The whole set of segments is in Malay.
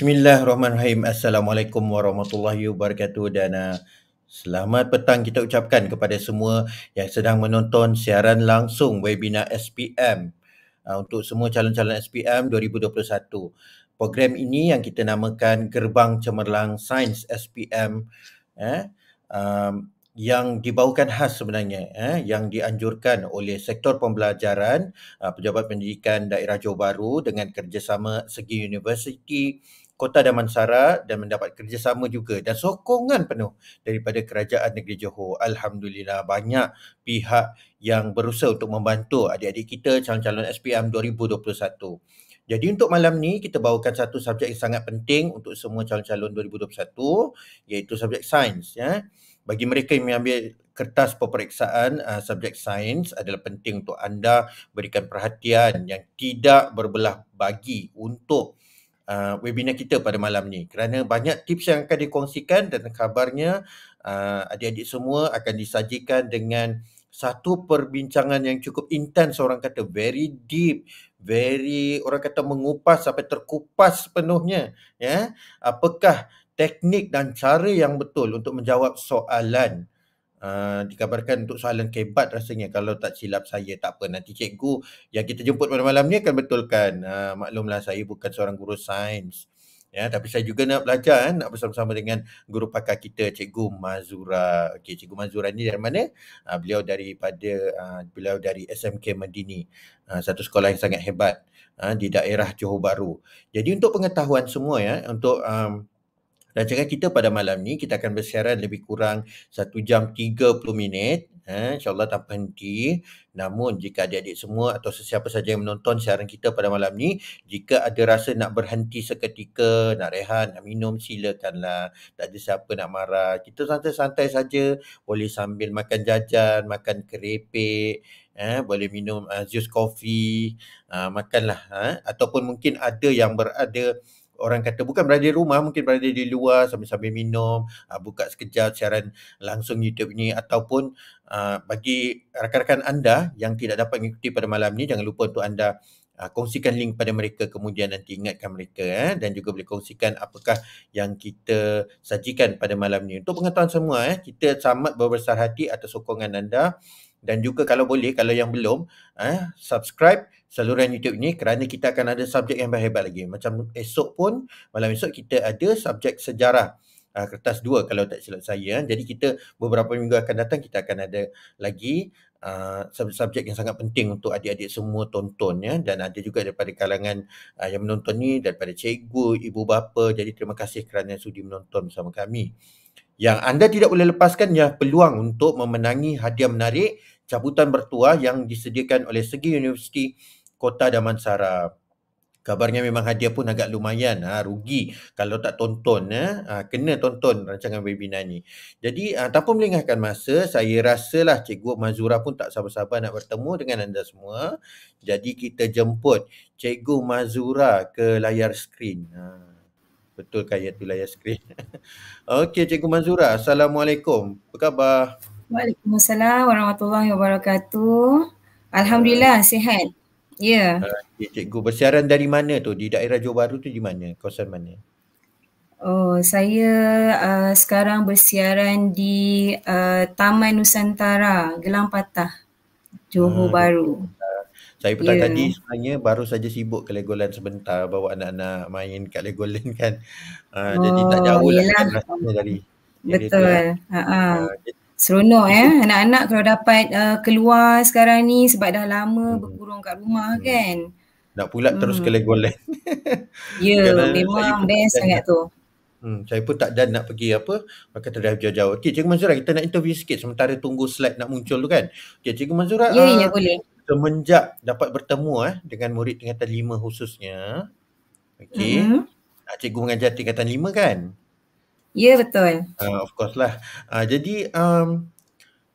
Bismillahirrahmanirrahim. Assalamualaikum warahmatullahi wabarakatuh dan uh, selamat petang kita ucapkan kepada semua yang sedang menonton siaran langsung webinar SPM uh, untuk semua calon-calon SPM 2021. Program ini yang kita namakan Gerbang Cemerlang Sains SPM eh, um, yang dibawakan khas sebenarnya eh, yang dianjurkan oleh sektor pembelajaran uh, pejabat pendidikan daerah Johor Bahru dengan kerjasama segi universiti Kota Damansara dan mendapat kerjasama juga dan sokongan penuh daripada Kerajaan Negeri Johor. Alhamdulillah banyak pihak yang berusaha untuk membantu adik-adik kita calon-calon SPM 2021. Jadi untuk malam ni kita bawakan satu subjek yang sangat penting untuk semua calon-calon 2021 iaitu subjek sains ya bagi mereka yang mengambil kertas peperiksaan uh, subjek sains adalah penting untuk anda berikan perhatian yang tidak berbelah bagi untuk uh, webinar kita pada malam ni kerana banyak tips yang akan dikongsikan dan kabarnya uh, adik-adik semua akan disajikan dengan satu perbincangan yang cukup intens orang kata very deep very orang kata mengupas sampai terkupas penuhnya ya apakah teknik dan cara yang betul untuk menjawab soalan. Uh, dikabarkan untuk soalan kebat rasanya. Kalau tak silap saya tak apa. Nanti cikgu yang kita jemput pada malam ni akan betulkan. Uh, maklumlah saya bukan seorang guru sains. Ya tapi saya juga nak belajar eh, nak bersama-sama dengan guru pakar kita cikgu Mazura. Okey cikgu Mazura ni dari mana? Uh, beliau daripada uh, beliau dari SMK Medini uh, satu sekolah yang sangat hebat uh, di daerah Johor Bahru. Jadi untuk pengetahuan semua ya untuk um, Rancangan kita pada malam ni kita akan bersiaran lebih kurang 1 jam 30 minit eh, InsyaAllah tanpa henti. Namun jika adik-adik semua atau sesiapa saja yang menonton siaran kita pada malam ni Jika ada rasa nak berhenti seketika, nak rehat, nak minum silakanlah. Tak ada siapa nak marah. Kita santai-santai saja. Boleh sambil makan jajan, makan kerepek eh, Boleh minum uh, jus kopi uh, Makanlah eh. Ataupun mungkin ada yang berada orang kata bukan berada di rumah mungkin berada di luar sambil-sambil minum uh, buka sekejap siaran langsung YouTube ini ataupun uh, bagi rakan-rakan anda yang tidak dapat mengikuti pada malam ni jangan lupa untuk anda uh, kongsikan link pada mereka kemudian nanti ingatkan mereka eh, dan juga boleh kongsikan apakah yang kita sajikan pada malam ni. Untuk pengetahuan semua eh, kita sangat berbesar hati atas sokongan anda. Dan juga kalau boleh kalau yang belum eh, subscribe saluran YouTube ni kerana kita akan ada subjek yang hebat lagi. Macam esok pun, malam esok kita ada subjek sejarah uh, kertas dua kalau tak silap saya. Jadi kita beberapa minggu akan datang kita akan ada lagi uh, subjek-subjek yang sangat penting untuk adik-adik semua tonton ya dan ada juga daripada kalangan uh, yang menonton ni daripada cikgu, ibu bapa. Jadi terima kasih kerana sudi menonton bersama kami. Yang anda tidak boleh lepaskan ya peluang untuk memenangi hadiah menarik cabutan bertuah yang disediakan oleh Segi Universiti Kota Damansara. Kabarnya memang hadiah pun agak lumayan. Ha, rugi kalau tak tonton. Ya. Ha, kena tonton rancangan webinar ni. Jadi ha, tanpa melengahkan masa, saya rasalah Cikgu Mazura pun tak sabar-sabar nak bertemu dengan anda semua. Jadi kita jemput Cikgu Mazura ke layar skrin. Ha, betul kaya tu layar skrin. Okey Cikgu Mazura, Assalamualaikum. Apa khabar? Waalaikumsalam warahmatullahi wabarakatuh. Alhamdulillah sihat. Ya. Yeah. Uh, cikgu bersiaran dari mana tu? Di daerah Johor Bahru tu di mana? Kawasan mana? Oh, saya uh, sekarang bersiaran di uh, Taman Nusantara, Gelang Patah, Johor hmm. Bahru. Saya petang yeah. tadi sebenarnya baru saja sibuk ke Legoland sebentar bawa anak-anak main kat Legoland kan. Uh, oh, jadi tak jauh lah rasanya dari. Betul. Uh-huh. Uh, Seronok eh anak-anak kalau dapat uh, keluar sekarang ni sebab dah lama hmm. berkurung kat rumah hmm. kan. Nak pula hmm. terus ke Legoland. ya yeah, memang best sangat tu. Hmm, saya pun tak dan nak pergi apa maka dah jauh-jauh. Okey Cikgu Manzura kita nak interview sikit sementara tunggu slide nak muncul tu kan. Okey Cikgu Manzura. Ya yeah, ya yeah, boleh. Semenjak dapat bertemu eh dengan murid tingkatan 5 khususnya. Okey. Mm-hmm. Cikgu mengajar tingkatan 5 kan? Ya betul. Uh, of course lah. Uh, jadi um,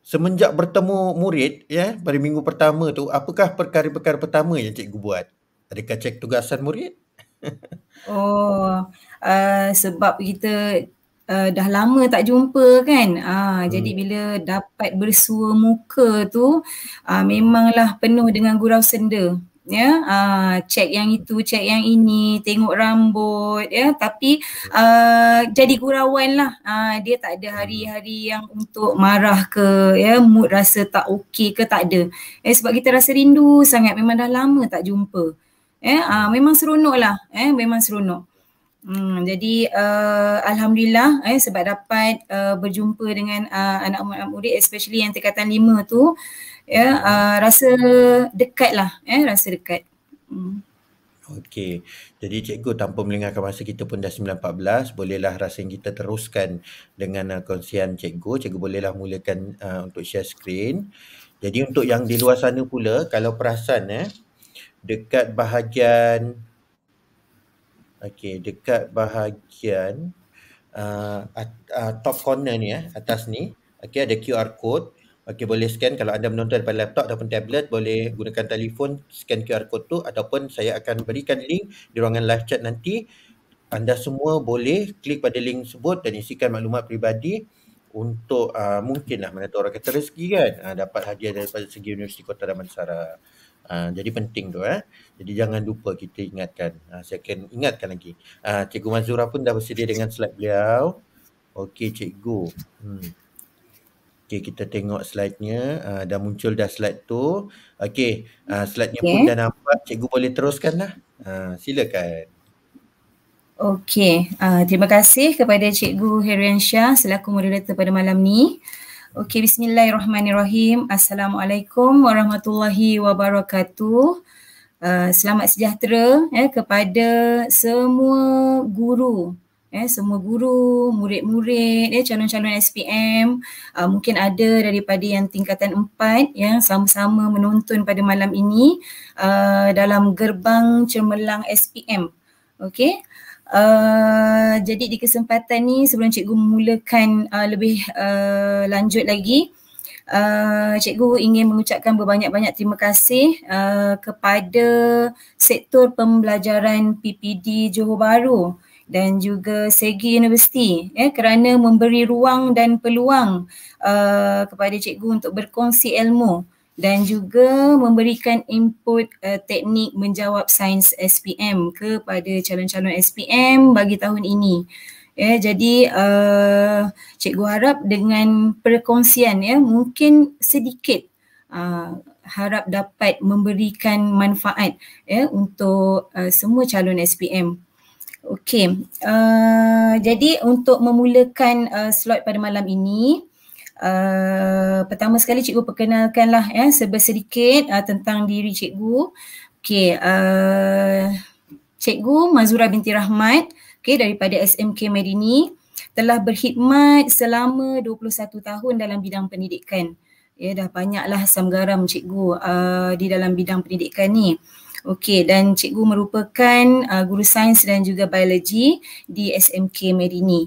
semenjak bertemu murid ya pada minggu pertama tu apakah perkara-perkara pertama yang cikgu buat? Adakah cek tugasan murid? oh, uh, sebab kita uh, dah lama tak jumpa kan. Ah uh, hmm. jadi bila dapat bersua muka tu uh, memanglah penuh dengan gurau senda ya uh, cek yang itu cek yang ini tengok rambut ya. Tapi uh, jadi gurauan lah. Uh, dia tak ada hari-hari yang untuk marah ke ya. Mood rasa tak okey ke tak ada. Eh, sebab kita rasa rindu sangat. Memang dah lama tak jumpa. Eh uh, memang seronok lah. Eh memang seronok. Hmm, jadi uh, alhamdulillah eh sebab dapat uh, berjumpa dengan uh, anak-anak murid especially yang tingkatan lima tu ya uh, rasa dekat lah eh rasa dekat. Hmm. Okey. Jadi cikgu tanpa melengahkan masa kita pun dah 9.14 bolehlah rasa kita teruskan dengan uh, kongsian cikgu. Cikgu bolehlah mulakan uh, untuk share screen. Jadi untuk yang di luar sana pula kalau perasan eh dekat bahagian Okey, dekat bahagian uh, uh, top corner ni eh, atas ni, okey ada QR code. Okey, boleh scan kalau anda menonton daripada laptop ataupun tablet, boleh gunakan telefon scan QR code tu ataupun saya akan berikan link di ruangan live chat nanti. Anda semua boleh klik pada link tersebut dan isikan maklumat peribadi untuk uh, mungkinlah mana tahu orang kata rezeki kan uh, dapat hadiah daripada segi Universiti Kota Damansara. Uh, jadi penting tu eh. Jadi jangan lupa kita ingatkan. Uh, saya akan ingatkan lagi. Uh, Cikgu Mazura pun dah bersedia dengan slide beliau. Okey Cikgu. Hmm. Okey kita tengok slide-nya. Uh, dah muncul dah slide tu. Okey uh, slide-nya okay. pun dah nampak. Cikgu boleh teruskan lah. Uh, silakan. Okey, uh, terima kasih kepada Cikgu Herian Shah selaku moderator pada malam ni. Okey, bismillahirrahmanirrahim. Assalamualaikum warahmatullahi wabarakatuh. Uh, selamat sejahtera eh, kepada semua guru, eh, semua guru, murid-murid, eh, calon-calon SPM. Uh, mungkin ada daripada yang tingkatan empat yang sama-sama menonton pada malam ini uh, dalam gerbang cemerlang SPM. Okey. Uh, jadi di kesempatan ni sebelum cikgu memulakan uh, lebih uh, lanjut lagi uh, cikgu ingin mengucapkan berbanyak-banyak terima kasih uh, kepada sektor pembelajaran PPD Johor Bahru dan juga Segi Universiti eh, kerana memberi ruang dan peluang uh, kepada cikgu untuk berkongsi ilmu dan juga memberikan input uh, teknik menjawab sains SPM kepada calon-calon SPM bagi tahun ini. Ya, jadi uh, cikgu harap dengan perkongsian ya mungkin sedikit uh, harap dapat memberikan manfaat ya untuk uh, semua calon SPM. Okey, uh, jadi untuk memulakan uh, slot pada malam ini, Uh, pertama sekali cikgu perkenalkanlah ya sedikit uh, tentang diri cikgu. Okey, uh, cikgu Mazura binti Rahmat okey daripada SMK Medini telah berkhidmat selama 21 tahun dalam bidang pendidikan. Ya dah banyaklah asam garam cikgu uh, di dalam bidang pendidikan ni. Okey dan cikgu merupakan uh, guru sains dan juga biologi di SMK Medini.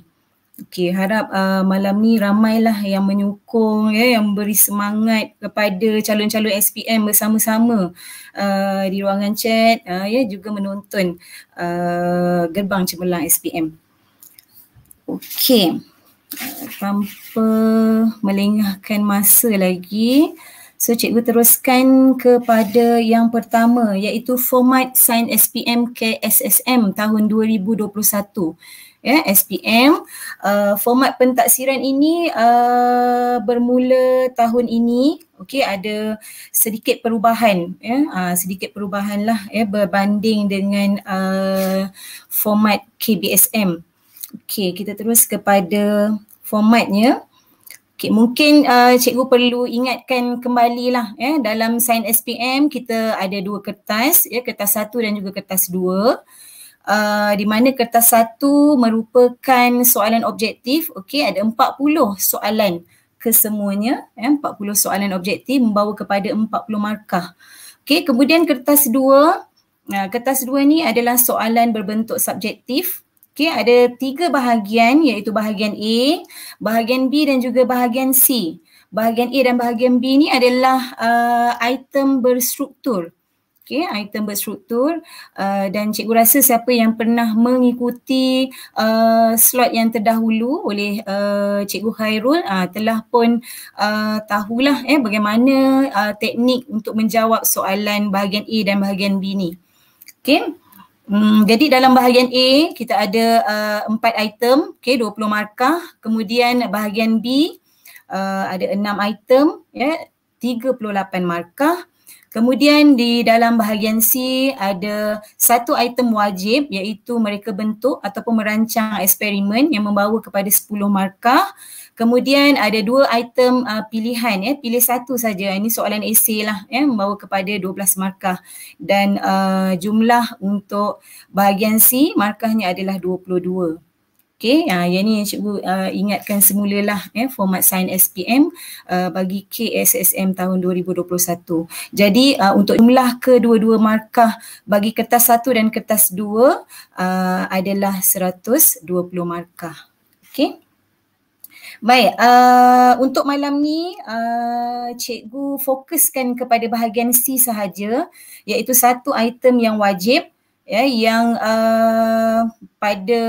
Okey, harap uh, malam ni ramailah yang menyokong ya yang beri semangat kepada calon-calon SPM bersama-sama uh, di ruangan chat uh, ya juga menonton uh, gerbang cemerlang SPM. Okey. Uh, tanpa melengahkan masa lagi, so cikgu teruskan kepada yang pertama iaitu format Sign SPM KSSM tahun 2021 ya SPM uh, format pentaksiran ini uh, bermula tahun ini. Okey ada sedikit perubahan ya. Uh, sedikit perubahan lah ya berbanding dengan uh, format KBSM okey kita terus kepada formatnya Okay, mungkin uh, cikgu perlu ingatkan kembali lah ya, dalam sign SPM kita ada dua kertas, ya, kertas satu dan juga kertas dua uh, di mana kertas satu merupakan soalan objektif. Okey, ada 40 soalan kesemuanya. Ya, 40 soalan objektif membawa kepada 40 markah. Okey, kemudian kertas dua. Nah, kertas dua ni adalah soalan berbentuk subjektif. Okey, ada tiga bahagian iaitu bahagian A, bahagian B dan juga bahagian C. Bahagian A dan bahagian B ni adalah uh, item berstruktur. Okay, item berstruktur uh, dan cikgu rasa siapa yang pernah mengikuti uh, slot yang terdahulu oleh uh, cikgu Khairul uh, telah pun uh, tahulah eh, bagaimana uh, teknik untuk menjawab soalan bahagian A dan bahagian B ni. Okay. Hmm, jadi dalam bahagian A kita ada uh, empat item, okay, 20 markah. Kemudian bahagian B uh, ada enam item, ya, yeah, 38 markah. Kemudian di dalam bahagian C ada satu item wajib iaitu mereka bentuk ataupun merancang eksperimen yang membawa kepada 10 markah. Kemudian ada dua item uh, pilihan ya, pilih satu saja. Ini soalan esei lah ya, membawa kepada 12 markah. Dan uh, jumlah untuk bahagian C markahnya adalah 22. Okay, uh, yang ni yang cikgu uh, ingatkan semula lah eh, format sign SPM uh, bagi KSSM tahun 2021. Jadi uh, untuk jumlah kedua-dua markah bagi kertas satu dan kertas dua uh, adalah 120 markah. Okay. Baik, uh, untuk malam ni uh, cikgu fokuskan kepada bahagian C sahaja iaitu satu item yang wajib ya yang uh, pada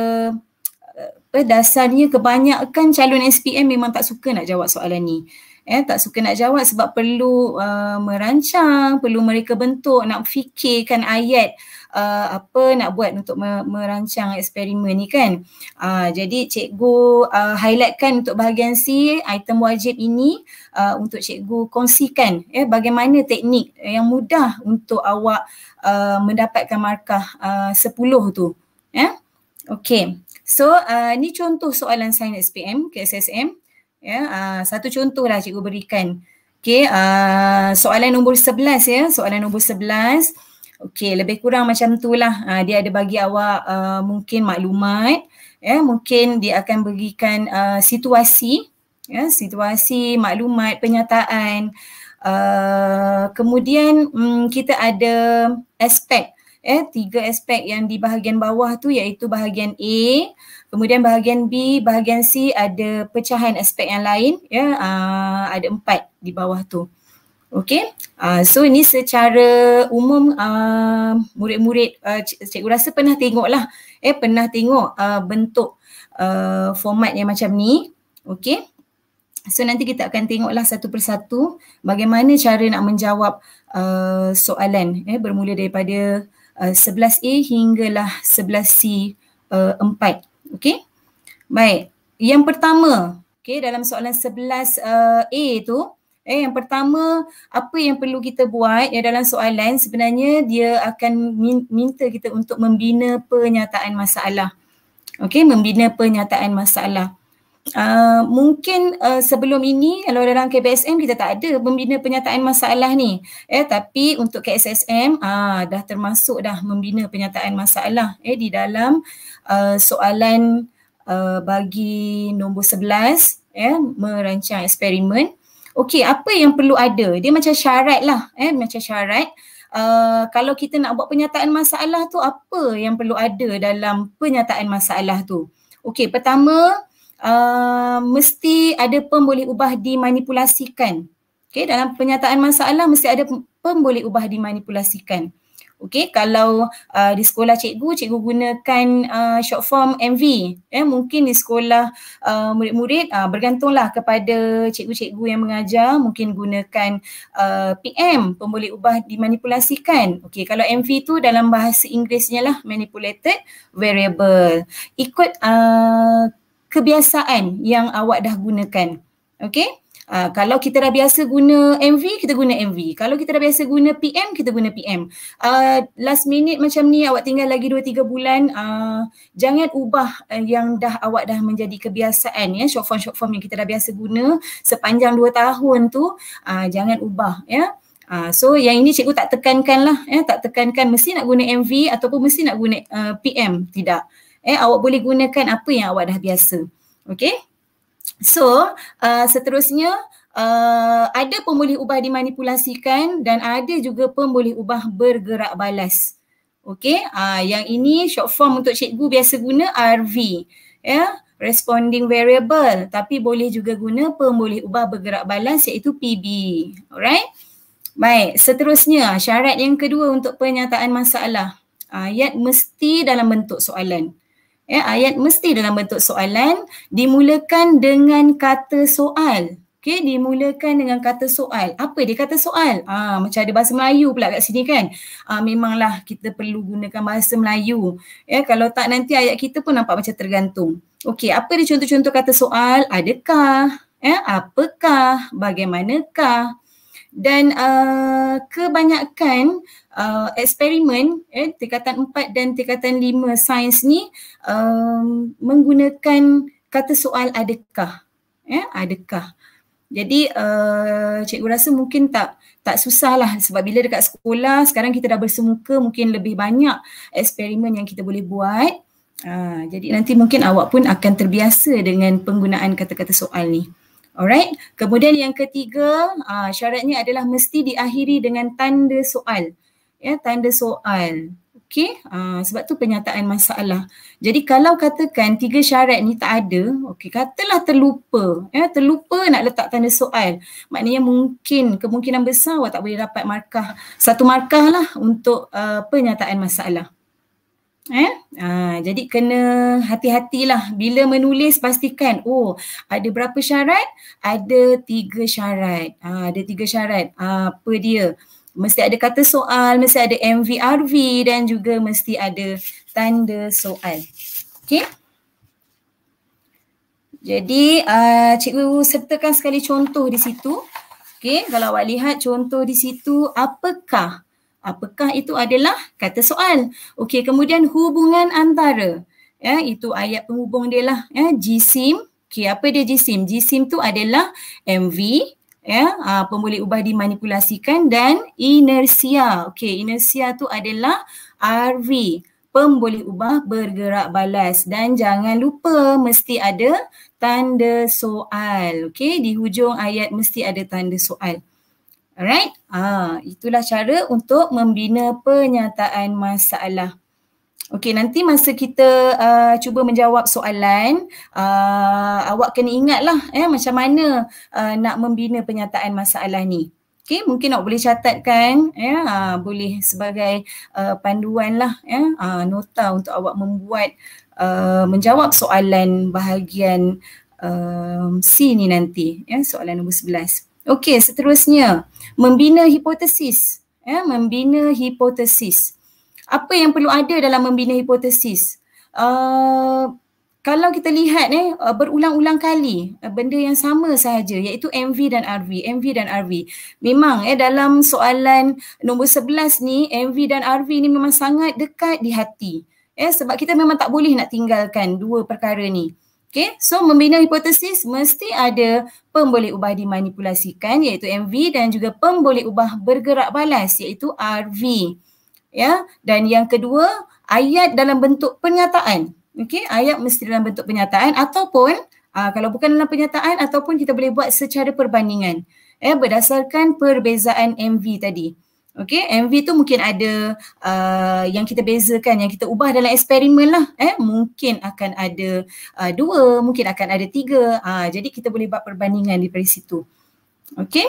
eh, dasarnya kebanyakan calon SPM memang tak suka nak jawab soalan ni. Eh, tak suka nak jawab sebab perlu uh, merancang, perlu mereka bentuk, nak fikirkan ayat uh, apa nak buat untuk merancang eksperimen ni kan. Uh, jadi cikgu uh, highlightkan untuk bahagian C, item wajib ini uh, untuk cikgu kongsikan eh, bagaimana teknik yang mudah untuk awak uh, mendapatkan markah uh, 10 tu. Eh? Okay. So uh, ni contoh soalan sains SPM KSSM. Ya, uh, satu contoh lah cikgu berikan. Okay, uh, soalan nombor 11 ya, soalan nombor 11. Okay, lebih kurang macam tu lah. Uh, dia ada bagi awak uh, mungkin maklumat. Ya, mungkin dia akan berikan uh, situasi. Ya, situasi, maklumat, penyataan. Uh, kemudian um, kita ada aspek eh tiga aspek yang di bahagian bawah tu iaitu bahagian A, kemudian bahagian B, bahagian C ada pecahan aspek yang lain ya uh, ada empat di bawah tu. Okey. Uh, so ini secara umum uh, murid-murid uh, cikgu rasa pernah tengoklah eh pernah tengok uh, bentuk uh, format yang macam ni. Okey. So nanti kita akan tengoklah satu persatu bagaimana cara nak menjawab uh, soalan eh bermula daripada uh, 11A hinggalah 11C uh, 4. Okey. Baik. Yang pertama, okey dalam soalan 11A uh, tu, eh yang pertama apa yang perlu kita buat ya dalam soalan sebenarnya dia akan minta kita untuk membina pernyataan masalah. Okey, membina pernyataan masalah. Uh, mungkin uh, sebelum ini kalau dalam KBSM kita tak ada membina penyataan masalah ni eh tapi untuk KSSM uh, dah termasuk dah membina penyataan masalah eh di dalam uh, soalan uh, bagi nombor 11 eh merancang eksperimen okey apa yang perlu ada dia macam syarat lah eh macam syarat Uh, kalau kita nak buat penyataan masalah tu apa yang perlu ada dalam penyataan masalah tu okey pertama uh, mesti ada pun boleh ubah dimanipulasikan. Okay, dalam penyataan masalah mesti ada pun boleh ubah dimanipulasikan. Okay, kalau uh, di sekolah cikgu, cikgu gunakan uh, short form MV. Eh, mungkin di sekolah uh, murid-murid uh, bergantunglah kepada cikgu-cikgu yang mengajar mungkin gunakan uh, PM pun boleh ubah dimanipulasikan. Okay, kalau MV tu dalam bahasa Inggerisnya lah manipulated variable. Ikut uh, kebiasaan yang awak dah gunakan. Okay? Uh, kalau kita dah biasa guna MV, kita guna MV. Kalau kita dah biasa guna PM, kita guna PM. Uh, last minute macam ni, awak tinggal lagi 2-3 bulan, uh, jangan ubah uh, yang dah awak dah menjadi kebiasaan. ya Short form-short form yang kita dah biasa guna sepanjang 2 tahun tu, uh, jangan ubah. ya Uh, so yang ini cikgu tak tekankan lah, ya, tak tekankan mesti nak guna MV ataupun mesti nak guna uh, PM, tidak eh awak boleh gunakan apa yang awak dah biasa. Okay. So uh, seterusnya uh, ada boleh ubah dimanipulasikan dan ada juga boleh ubah bergerak balas. Okay, uh, yang ini short form untuk cikgu biasa guna RV. Ya, yeah? responding variable tapi boleh juga guna boleh ubah bergerak balas iaitu PB. Alright. Baik, seterusnya syarat yang kedua untuk pernyataan masalah. Ayat mesti dalam bentuk soalan. Ya, ayat mesti dalam bentuk soalan dimulakan dengan kata soal. Okey, dimulakan dengan kata soal. Apa dia kata soal? Ah, macam ada bahasa Melayu pula kat sini kan. Ah, memanglah kita perlu gunakan bahasa Melayu. Ya, kalau tak nanti ayat kita pun nampak macam tergantung. Okey, apa dia contoh-contoh kata soal? Adakah? Ya, apakah? Bagaimanakah? Dan uh, kebanyakan uh, eksperimen eh, tingkatan 4 dan tingkatan 5 sains ni um, menggunakan kata soal adakah. Ya, adakah? Jadi uh, cikgu rasa mungkin tak tak susah lah sebab bila dekat sekolah sekarang kita dah bersemuka mungkin lebih banyak eksperimen yang kita boleh buat. Uh, jadi nanti mungkin awak pun akan terbiasa dengan penggunaan kata-kata soal ni. Alright. Kemudian yang ketiga uh, syaratnya adalah mesti diakhiri dengan tanda soal. Ya, tanda soal. Okay, uh, sebab tu penyataan masalah. Jadi kalau katakan tiga syarat ni tak ada, okay, katalah terlupa. Ya, terlupa nak letak tanda soal. Maknanya mungkin kemungkinan besar awak tak boleh dapat markah. Satu markah lah untuk uh, penyataan masalah. Eh? Uh, jadi kena hati-hatilah bila menulis pastikan oh ada berapa syarat? Ada tiga syarat. Uh, ada tiga syarat. Uh, apa dia? Mesti ada kata soal, mesti ada MVRV dan juga mesti ada tanda soal. Okey. Jadi uh, cikgu sertakan sekali contoh di situ. Okey, kalau awak lihat contoh di situ apakah? Apakah itu adalah kata soal. Okey, kemudian hubungan antara. Ya, itu ayat penghubung dia lah. Ya, GSIM. Okey, apa dia GSIM? GSIM tu adalah MV, ya uh, pemboleh ubah dimanipulasikan dan inersia. Okey inersia tu adalah RV pemboleh ubah bergerak balas. Dan jangan lupa mesti ada tanda soal. Okey di hujung ayat mesti ada tanda soal. Alright? Ah itulah cara untuk membina pernyataan masalah Okey, nanti masa kita uh, cuba menjawab soalan, uh, awak kena ingatlah eh, macam mana uh, nak membina penyataan masalah ni. Okey, mungkin awak boleh catatkan, ya, uh, boleh sebagai uh, panduan lah, ya, uh, nota untuk awak membuat, uh, menjawab soalan bahagian uh, C ni nanti, ya, soalan nombor 11. Okey, seterusnya, membina hipotesis. Ya, membina hipotesis apa yang perlu ada dalam membina hipotesis? Uh, kalau kita lihat eh uh, berulang-ulang kali uh, benda yang sama sahaja iaitu MV dan RV, MV dan RV. Memang eh dalam soalan nombor 11 ni MV dan RV ni memang sangat dekat di hati. Eh sebab kita memang tak boleh nak tinggalkan dua perkara ni. Okay, so membina hipotesis mesti ada pemboleh ubah dimanipulasikan iaitu MV dan juga pemboleh ubah bergerak balas iaitu RV ya? Dan yang kedua ayat dalam bentuk pernyataan okey ayat mesti dalam bentuk pernyataan ataupun ah, kalau bukan dalam pernyataan ataupun kita boleh buat secara perbandingan. Ya berdasarkan perbezaan MV tadi. Okey MV tu mungkin ada uh, yang kita bezakan yang kita ubah dalam eksperimen lah. Eh mungkin akan ada uh, dua mungkin akan ada tiga. Uh, jadi kita boleh buat perbandingan di situ. Okey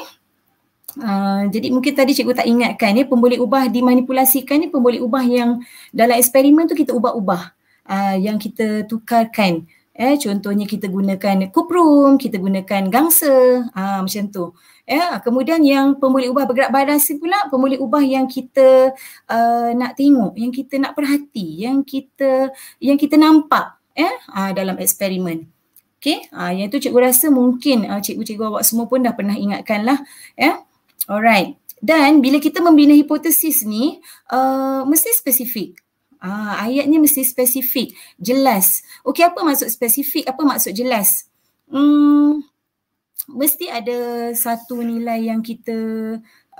Uh, jadi mungkin tadi cikgu tak ingatkan ya pemboleh ubah dimanipulasikan ni pemboleh ubah yang dalam eksperimen tu kita ubah-ubah uh, yang kita tukarkan eh contohnya kita gunakan kuprum kita gunakan gangsa uh, macam tu ya kemudian yang pemboleh ubah bergerak badan pula pemboleh ubah yang kita uh, nak tengok yang kita nak perhati yang kita yang kita nampak eh uh, dalam eksperimen Okay, uh, yang tu cikgu rasa mungkin uh, cikgu-cikgu awak semua pun dah pernah ingatkan lah. Ya. Alright. Dan bila kita membina hipotesis ni, uh, mesti spesifik. Uh, ayatnya mesti spesifik, jelas. Okey, apa maksud spesifik? Apa maksud jelas? Hmm, mesti ada satu nilai yang kita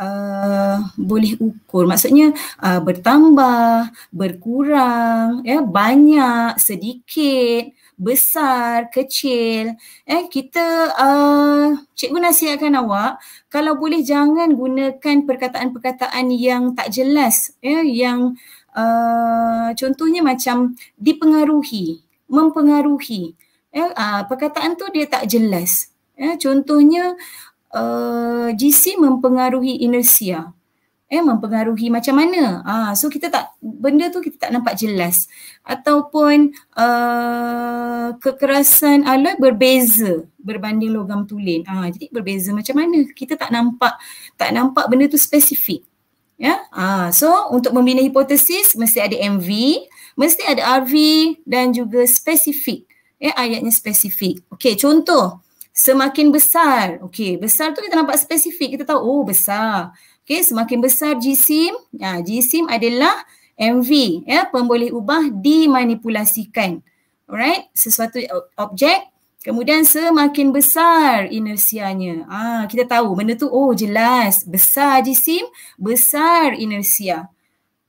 uh, boleh ukur. Maksudnya uh, bertambah, berkurang, ya, banyak, sedikit besar, kecil. Eh kita uh, cikgu nasihatkan awak kalau boleh jangan gunakan perkataan-perkataan yang tak jelas ya yang uh, contohnya macam dipengaruhi, mempengaruhi. Eh uh, perkataan tu dia tak jelas. Eh contohnya uh, GC mempengaruhi inersia eh mempengaruhi macam mana? Ah so kita tak benda tu kita tak nampak jelas. Ataupun uh, kekerasan alloy berbeza berbanding logam tulen. Ah jadi berbeza macam mana? Kita tak nampak tak nampak benda tu spesifik. Ya? Ah so untuk membina hipotesis mesti ada MV mesti ada RV dan juga spesifik. Ya ayatnya spesifik. Okey contoh. Semakin besar. Okey besar tu kita nampak spesifik. Kita tahu oh besar Okay, semakin besar jisim, ya, jisim adalah MV, ya, pemboleh ubah dimanipulasikan. Alright, sesuatu objek, kemudian semakin besar inersianya. Ah, kita tahu benda tu, oh jelas, besar jisim, besar inersia.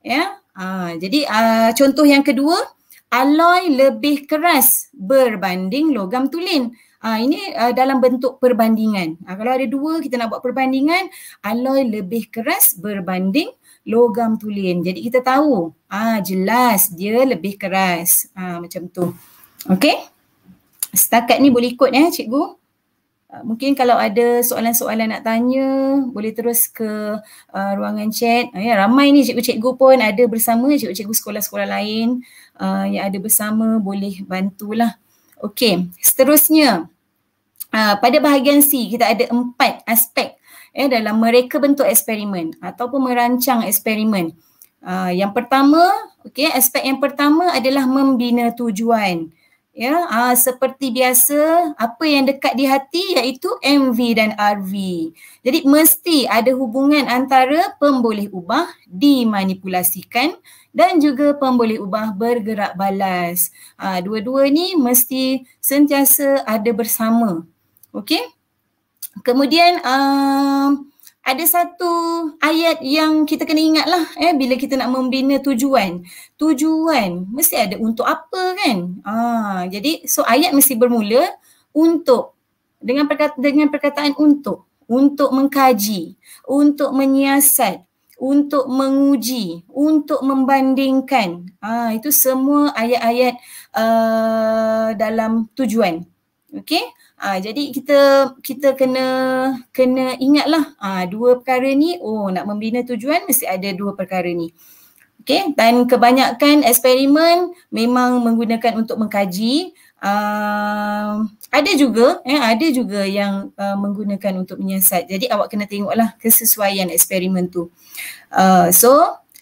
Ya, ah, jadi ah, contoh yang kedua, alloy lebih keras berbanding logam tulen. Ah ini uh, dalam bentuk perbandingan. Ah, kalau ada dua kita nak buat perbandingan, alloy lebih keras berbanding logam tulen. Jadi kita tahu, ah jelas dia lebih keras. Ah macam tu. Okey? Setakat ni boleh ikut ya cikgu. Mungkin kalau ada soalan-soalan nak tanya, boleh terus ke uh, ruangan chat. Uh, ya, ramai ni cikgu-cikgu pun ada bersama, cikgu-cikgu sekolah-sekolah lain uh, yang ada bersama boleh bantulah. Okey, seterusnya uh, pada bahagian C kita ada empat aspek eh dalam mereka bentuk eksperimen ataupun merancang eksperimen. Uh, yang pertama, okey, aspek yang pertama adalah membina tujuan. Ya, uh, seperti biasa apa yang dekat di hati iaitu MV dan RV. Jadi mesti ada hubungan antara pemboleh ubah dimanipulasikan dan juga pemboleh ubah bergerak balas. Ha, dua-dua ni mesti sentiasa ada bersama. Okey? Kemudian um, ada satu ayat yang kita kena ingat lah eh, bila kita nak membina tujuan. Tujuan mesti ada untuk apa kan? Ah, jadi so ayat mesti bermula untuk dengan perkata, dengan perkataan untuk untuk mengkaji, untuk menyiasat, untuk menguji, untuk membandingkan. Ah, itu semua ayat-ayat uh, dalam tujuan. Okey? Ah, jadi kita kita kena kena ingatlah ah, dua perkara ni oh nak membina tujuan mesti ada dua perkara ni. Okey dan kebanyakan eksperimen memang menggunakan untuk mengkaji uh, ada juga eh ada juga yang uh, menggunakan untuk menyiasat. Jadi awak kena tengoklah kesesuaian eksperimen tu. Uh, so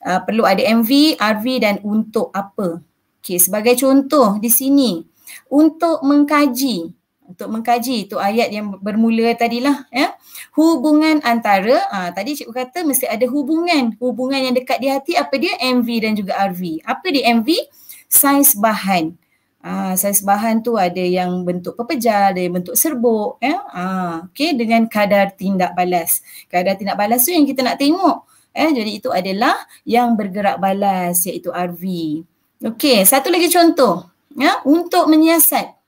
uh, perlu ada MV, RV dan untuk apa. Okey sebagai contoh di sini untuk mengkaji untuk mengkaji tu ayat yang bermula tadilah ya. Hubungan antara ah tadi cikgu kata mesti ada hubungan. Hubungan yang dekat di hati apa dia? MV dan juga RV apa dia MV saiz bahan. Ah saiz bahan tu ada yang bentuk pepejal ada yang bentuk serbuk ya. Ah okey dengan kadar tindak balas. Kadar tindak balas tu yang kita nak tengok eh jadi itu adalah yang bergerak balas iaitu RV okey satu lagi contoh ya. Untuk menyiasat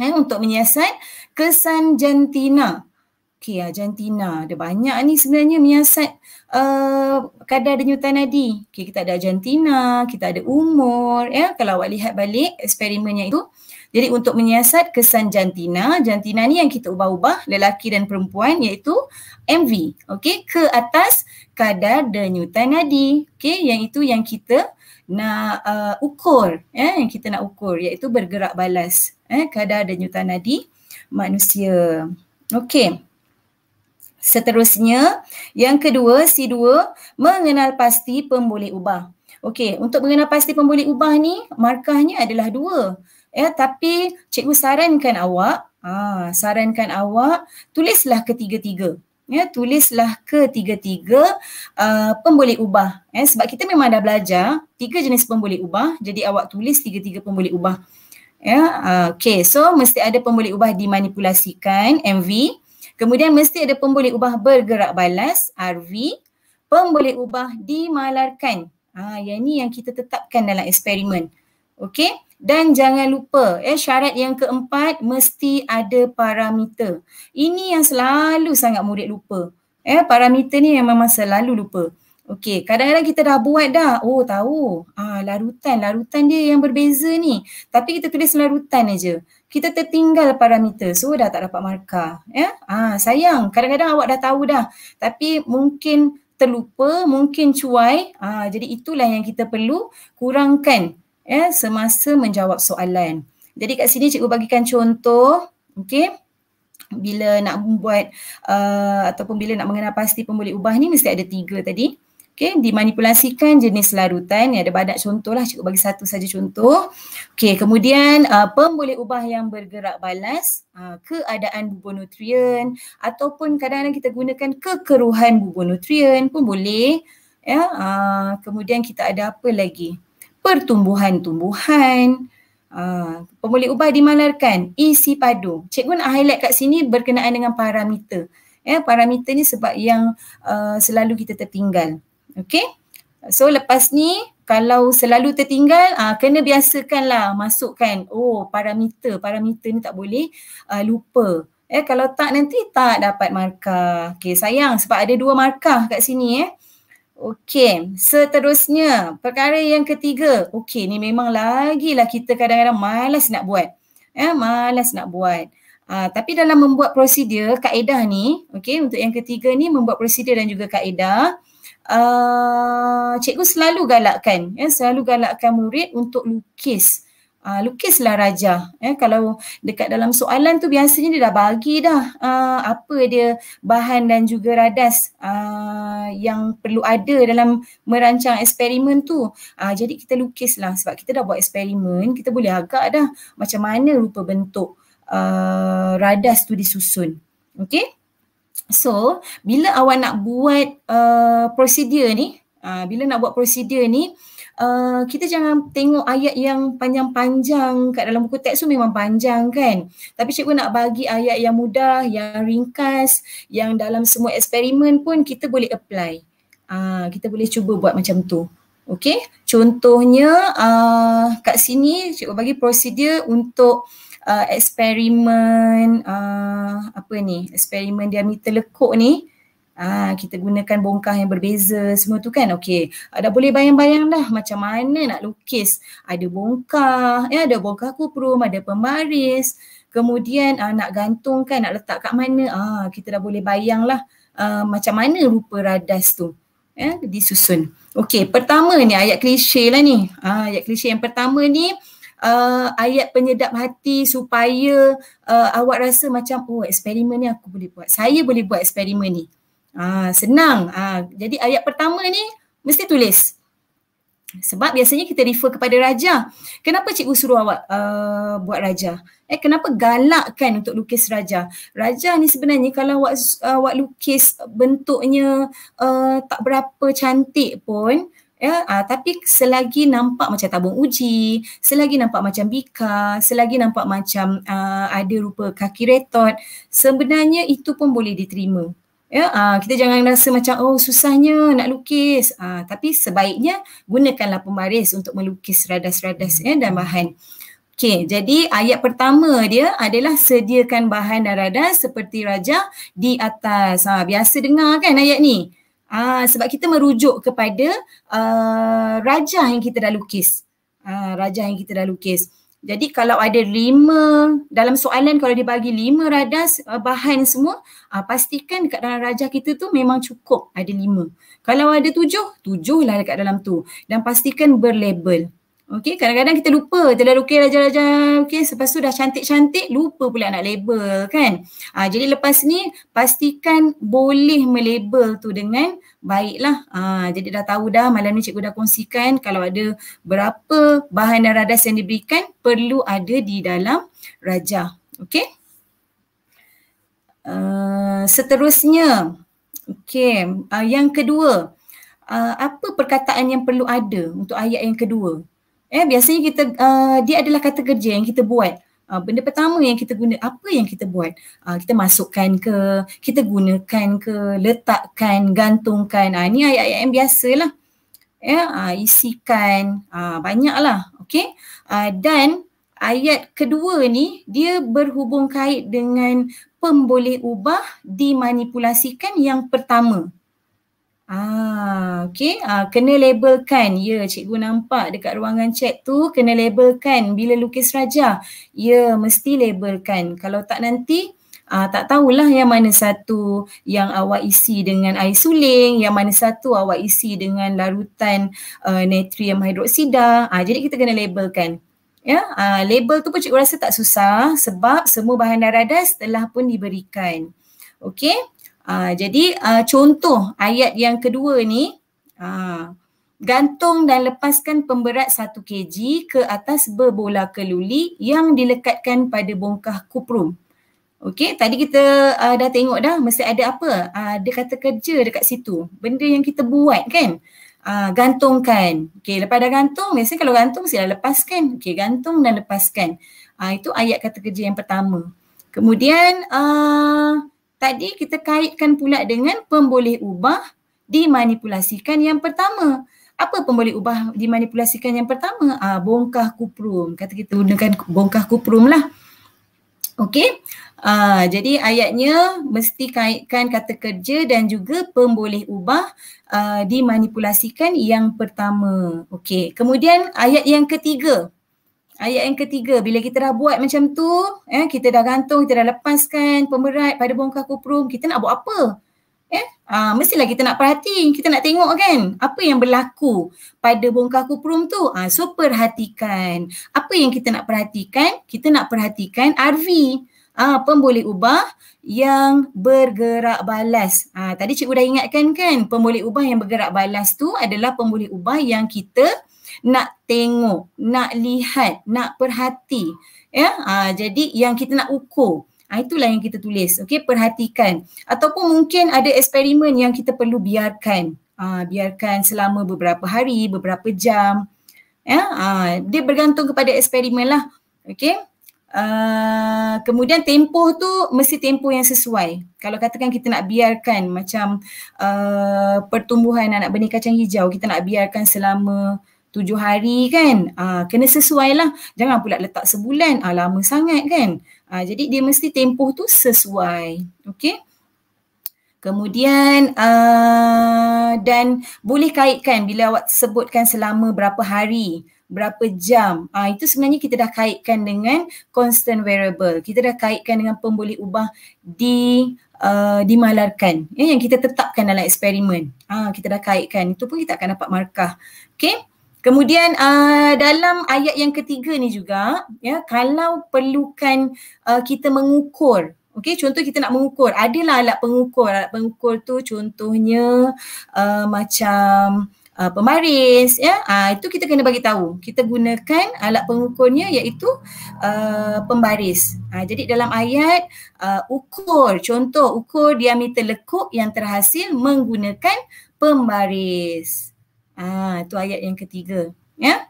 eh, untuk menyiasat kesan jantina. Okey, ya, jantina. Ada banyak ni sebenarnya menyiasat uh, kadar denyutan nadi. Okey, kita ada jantina, kita ada umur. Ya, kalau awak lihat balik eksperimennya itu. Jadi untuk menyiasat kesan jantina, jantina ni yang kita ubah-ubah lelaki dan perempuan iaitu MV. Okey, ke atas kadar denyutan nadi. Okey, yang itu yang kita nak uh, ukur eh yang kita nak ukur iaitu bergerak balas eh kadar denyutan nadi manusia. Okey. Seterusnya, yang kedua C2 mengenal pasti pemboleh ubah. Okey, untuk mengenal pasti pemboleh ubah ni markahnya adalah dua. Ya, tapi cikgu sarankan awak, ah, sarankan awak tulislah ketiga-tiga ya tulislah ketiga-tiga uh, pemboleh ubah ya sebab kita memang dah belajar tiga jenis pemboleh ubah jadi awak tulis tiga-tiga pemboleh ubah ya uh, okey so mesti ada pemboleh ubah dimanipulasikan MV kemudian mesti ada pemboleh ubah bergerak balas RV pemboleh ubah dimalarkan ah uh, yang ni yang kita tetapkan dalam eksperimen okey dan jangan lupa eh syarat yang keempat mesti ada parameter. Ini yang selalu sangat murid lupa. Eh parameter ni yang memang selalu lupa. Okey, kadang-kadang kita dah buat dah. Oh, tahu. Ah, larutan, larutan dia yang berbeza ni. Tapi kita tulis larutan aja. Kita tertinggal parameter. So dah tak dapat markah, ya. Ah, sayang. Kadang-kadang awak dah tahu dah. Tapi mungkin terlupa, mungkin cuai. Ah, jadi itulah yang kita perlu kurangkan ya semasa menjawab soalan. Jadi kat sini cikgu bagikan contoh, okey bila nak membuat uh, ataupun bila nak mengenal pasti pemboleh ubah ni mesti ada tiga tadi. Okay, dimanipulasikan jenis larutan. Ni ada banyak contoh lah. Cikgu bagi satu saja contoh. Okay, kemudian uh, pemboleh ubah yang bergerak balas, uh, keadaan bubur nutrien ataupun kadang-kadang kita gunakan kekeruhan bubur nutrien pun boleh. Ya, uh, kemudian kita ada apa lagi? Pertumbuhan-tumbuhan. Uh, pemboleh ubah dimalarkan isi padu. Cikgu nak highlight kat sini berkenaan dengan parameter. Ya, parameter ni sebab yang uh, selalu kita tertinggal. Okay. So lepas ni kalau selalu tertinggal uh, kena biasakanlah masukkan oh parameter. Parameter ni tak boleh uh, lupa. Eh kalau tak nanti tak dapat markah. Okay sayang sebab ada dua markah kat sini eh. Okay, seterusnya perkara yang ketiga. Okay, ni memang lagi lah kita kadang-kadang malas nak buat. Eh, malas nak buat. Uh, tapi dalam membuat prosedur, kaedah ni, okay, untuk yang ketiga ni membuat prosedur dan juga kaedah, uh, cikgu selalu galakkan ya selalu galakkan murid untuk lukis. Uh, lukislah raja ya. Kalau dekat dalam soalan tu biasanya dia dah bagi dah uh, apa dia bahan dan juga radas uh, yang perlu ada dalam merancang eksperimen tu. Uh, jadi kita lukislah sebab kita dah buat eksperimen kita boleh agak dah macam mana rupa bentuk uh, radas tu disusun. Okey So, bila awak nak buat uh, prosedur ni, uh, bila nak buat prosedur ni, uh, kita jangan tengok ayat yang panjang-panjang kat dalam buku teks tu memang panjang kan. Tapi cikgu nak bagi ayat yang mudah, yang ringkas, yang dalam semua eksperimen pun kita boleh apply. Uh, kita boleh cuba buat macam tu. Okay, contohnya uh, kat sini cikgu bagi prosedur untuk uh, eksperimen uh, apa ni eksperimen diameter lekuk ni uh, kita gunakan bongkah yang berbeza semua tu kan? Okey. Uh, dah boleh bayang-bayang dah macam mana nak lukis. Ada bongkah ya ada bongkah kuprum ada pembaris. Kemudian uh, nak gantungkan nak letak kat mana? Ah uh, kita dah boleh bayang lah uh, macam mana rupa radas tu ya disusun. Okey pertama ni ayat klise lah ni. Uh, ayat klise yang pertama ni uh, ayat penyedap hati supaya uh, awak rasa macam oh eksperimen ni aku boleh buat. Saya boleh buat eksperimen ni. Uh, senang. Uh, jadi ayat pertama ni mesti tulis. Sebab biasanya kita refer kepada raja. Kenapa cikgu suruh awak uh, buat raja? Eh kenapa galakkan untuk lukis raja? Raja ni sebenarnya kalau awak uh, awak lukis bentuknya uh, tak berapa cantik pun, ya uh, tapi selagi nampak macam tabung uji selagi nampak macam bika selagi nampak macam uh, ada rupa kaki retot sebenarnya itu pun boleh diterima ya uh, kita jangan rasa macam oh susahnya nak lukis uh, tapi sebaiknya gunakanlah pembaris untuk melukis radas-radas ya dan bahan Okey, jadi ayat pertama dia adalah sediakan bahan dan radas seperti raja di atas. Ha, biasa dengar kan ayat ni? Ah, sebab kita merujuk kepada uh, raja yang kita dah lukis. Ah, raja yang kita dah lukis. Jadi kalau ada lima, dalam soalan kalau dibagi lima radas uh, bahan semua, uh, pastikan dekat dalam raja kita tu memang cukup ada lima. Kalau ada tujuh, tujuh lah dekat dalam tu. Dan pastikan berlabel. Okay, kadang-kadang kita lupa telah lukis raja-raja, okay, lepas tu dah cantik-cantik, lupa pula nak label kan. Ha, jadi lepas ni pastikan boleh melabel tu dengan baiklah. Ha, jadi dah tahu dah malam ni cikgu dah kongsikan kalau ada berapa bahan dan radas yang diberikan perlu ada di dalam raja. Okay. Uh, seterusnya, okay, uh, yang kedua, uh, apa perkataan yang perlu ada untuk ayat yang kedua? Eh biasanya kita uh, dia adalah kata kerja yang kita buat. Uh, benda pertama yang kita guna apa yang kita buat? Uh, kita masukkan ke, kita gunakan ke, letakkan, gantungkan. Ah uh, ni ayat-ayat yang biasalah. Ya, yeah, uh, isikan uh, banyaklah. Okey. Uh, dan ayat kedua ni dia berhubung kait dengan pemboleh ubah dimanipulasikan yang pertama. Ah, okay. Ah, kena labelkan. Ya, cikgu nampak dekat ruangan chat tu kena labelkan bila lukis raja. Ya, mesti labelkan. Kalau tak nanti ah, tak tahulah yang mana satu yang awak isi dengan air suling, yang mana satu awak isi dengan larutan uh, natrium hidroksida. Ah, jadi kita kena labelkan. Ya, uh, label tu pun cikgu rasa tak susah sebab semua bahan darah das telah pun diberikan. Okey. Uh, jadi uh, contoh ayat yang kedua ni uh, gantung dan lepaskan pemberat 1 kg ke atas berbola keluli yang dilekatkan pada bongkah kuprum. Okey, tadi kita uh, dah tengok dah mesti ada apa? Uh, dia kata kerja dekat situ. Benda yang kita buat kan? uh, gantungkan. Okey, lepas dah gantung, biasanya kalau gantung dah lepaskan. Okey, gantung dan lepaskan. Uh, itu ayat kata kerja yang pertama. Kemudian uh, tadi kita kaitkan pula dengan pemboleh ubah dimanipulasikan yang pertama. Apa pemboleh ubah dimanipulasikan yang pertama? Uh, bongkah kuprum. Kata kita gunakan bongkah kuprum lah. Okey. Uh, jadi ayatnya mesti kaitkan kata kerja dan juga pemboleh ubah uh, dimanipulasikan yang pertama. Okey. Kemudian ayat yang ketiga. Ayat yang ketiga bila kita dah buat macam tu, eh kita dah gantung, kita dah lepaskan pemberat pada bongkah kuprum, kita nak buat apa? Eh, uh, mestilah kita nak perhati, kita nak tengok kan apa yang berlaku pada bongkah kuprum tu. Uh, so perhatikan. Apa yang kita nak perhatikan? Kita nak perhatikan RV ah pemboleh ubah yang bergerak balas. Ah tadi cikgu dah ingatkan kan pemboleh ubah yang bergerak balas tu adalah pemboleh ubah yang kita nak tengok, nak lihat, nak perhati. Ya, ah jadi yang kita nak ukur. Ah itulah yang kita tulis. Okey, perhatikan. Ataupun mungkin ada eksperimen yang kita perlu biarkan. Ah biarkan selama beberapa hari, beberapa jam. Ya, ah dia bergantung kepada eksperimen lah. Okey. Uh, kemudian tempoh tu mesti tempoh yang sesuai. Kalau katakan kita nak biarkan macam uh, pertumbuhan anak benih kacang hijau, kita nak biarkan selama tujuh hari kan, uh, kena sesuai lah. Jangan pula letak sebulan, uh, lama sangat kan. Uh, jadi dia mesti tempoh tu sesuai. Okay. Kemudian uh, dan boleh kaitkan bila awak sebutkan selama berapa hari berapa jam. Ah itu sebenarnya kita dah kaitkan dengan constant variable. Kita dah kaitkan dengan pemboleh ubah di uh, dimalarkan. Ya, yang kita tetapkan dalam eksperimen. Ah kita dah kaitkan. Itu pun kita akan dapat markah. Okey. Kemudian uh, dalam ayat yang ketiga ni juga ya kalau perlukan uh, kita mengukur Okey, contoh kita nak mengukur. Adalah alat pengukur. Alat pengukur tu contohnya uh, macam uh, pemaris ya uh, itu kita kena bagi tahu kita gunakan alat pengukurnya iaitu uh, pembaris uh, jadi dalam ayat uh, ukur contoh ukur diameter lekuk yang terhasil menggunakan pembaris ah itu ayat yang ketiga ya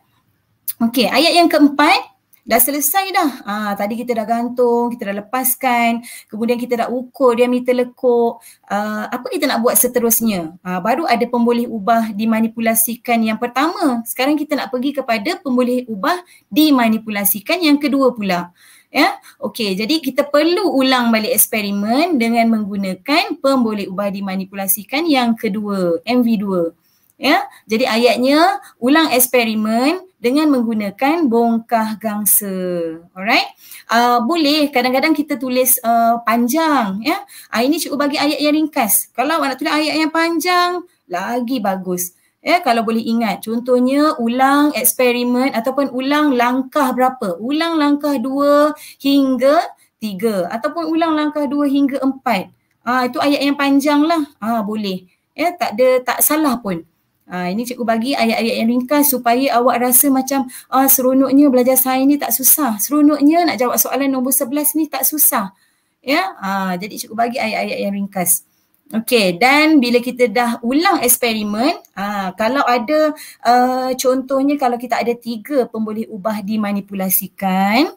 okey ayat yang keempat dah selesai dah. Ah, tadi kita dah gantung, kita dah lepaskan, kemudian kita dah ukur diameter lekuk. Ah, apa kita nak buat seterusnya? Ah, baru ada pemboleh ubah dimanipulasikan yang pertama. Sekarang kita nak pergi kepada pemboleh ubah dimanipulasikan yang kedua pula. Ya, okey. Jadi kita perlu ulang balik eksperimen dengan menggunakan pemboleh ubah dimanipulasikan yang kedua, MV2. Ya, jadi ayatnya ulang eksperimen dengan menggunakan bongkah gangsa. Alright. Uh, boleh kadang-kadang kita tulis uh, panjang ya. Uh, ini cikgu bagi ayat yang ringkas. Kalau nak tulis ayat yang panjang lagi bagus. Ya, kalau boleh ingat contohnya ulang eksperimen ataupun ulang langkah berapa? Ulang langkah dua hingga tiga ataupun ulang langkah dua hingga empat. Ah itu ayat yang panjang lah. Ah boleh. Ya tak ada tak salah pun. Ha, ini cikgu bagi ayat-ayat yang ringkas supaya awak rasa macam ah, seronoknya belajar sains ni tak susah. Seronoknya nak jawab soalan nombor 11 ni tak susah. Ya, ha, jadi cikgu bagi ayat-ayat yang ringkas. Okey, dan bila kita dah ulang eksperimen, ha, kalau ada uh, contohnya kalau kita ada tiga pemboleh ubah dimanipulasikan,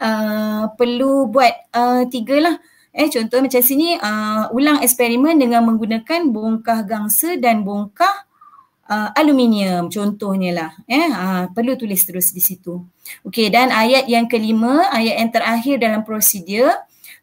uh, perlu buat uh, tiga lah. Eh contoh macam sini uh, ulang eksperimen dengan menggunakan bongkah gangsa dan bongkah uh, aluminium contohnya lah. Eh uh, perlu tulis terus di situ. Okey dan ayat yang kelima, ayat yang terakhir dalam prosedur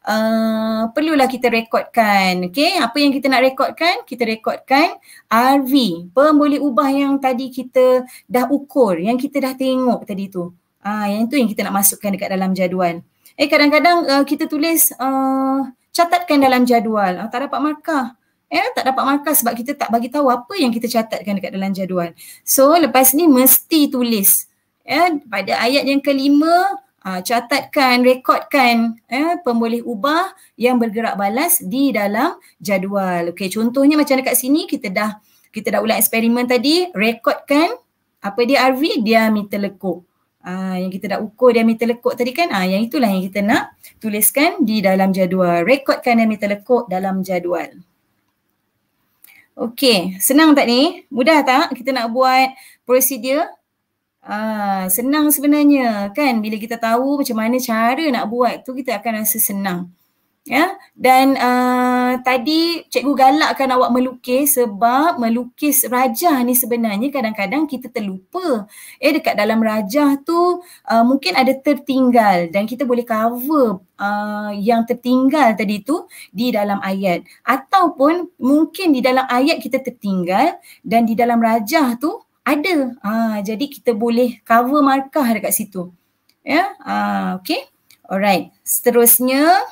uh, perlulah kita rekodkan. Okay, apa yang kita nak rekodkan? Kita rekodkan RV, pemboleh ubah yang tadi kita dah ukur, yang kita dah tengok tadi tu. Ah, yang tu yang kita nak masukkan dekat dalam jadual. Eh kadang-kadang uh, kita tulis uh, catatkan dalam jadual. Uh, tak dapat markah. Eh tak dapat markah sebab kita tak bagi tahu apa yang kita catatkan dekat dalam jadual. So lepas ni mesti tulis. Eh pada ayat yang kelima uh, catatkan, rekodkan eh, pemboleh ubah yang bergerak balas di dalam jadual. Okey, contohnya macam dekat sini kita dah kita dah ulang eksperimen tadi, rekodkan apa dia RV, diameter lekuk. Ah, yang kita dah ukur diameter lekuk tadi kan, ah, yang itulah yang kita nak tuliskan di dalam jadual. Rekodkan diameter lekuk dalam jadual. Okey, senang tak ni? Mudah tak kita nak buat prosedur Ah, senang sebenarnya kan bila kita tahu macam mana cara nak buat tu kita akan rasa senang. Ya, dan uh, tadi cikgu galakkan awak melukis sebab melukis rajah ni sebenarnya kadang-kadang kita terlupa. Eh dekat dalam rajah tu uh, mungkin ada tertinggal dan kita boleh cover uh, yang tertinggal tadi tu di dalam ayat. Ataupun mungkin di dalam ayat kita tertinggal dan di dalam rajah tu ada. Ha, jadi kita boleh cover markah dekat situ. Ya, ha, okay. Alright. Seterusnya,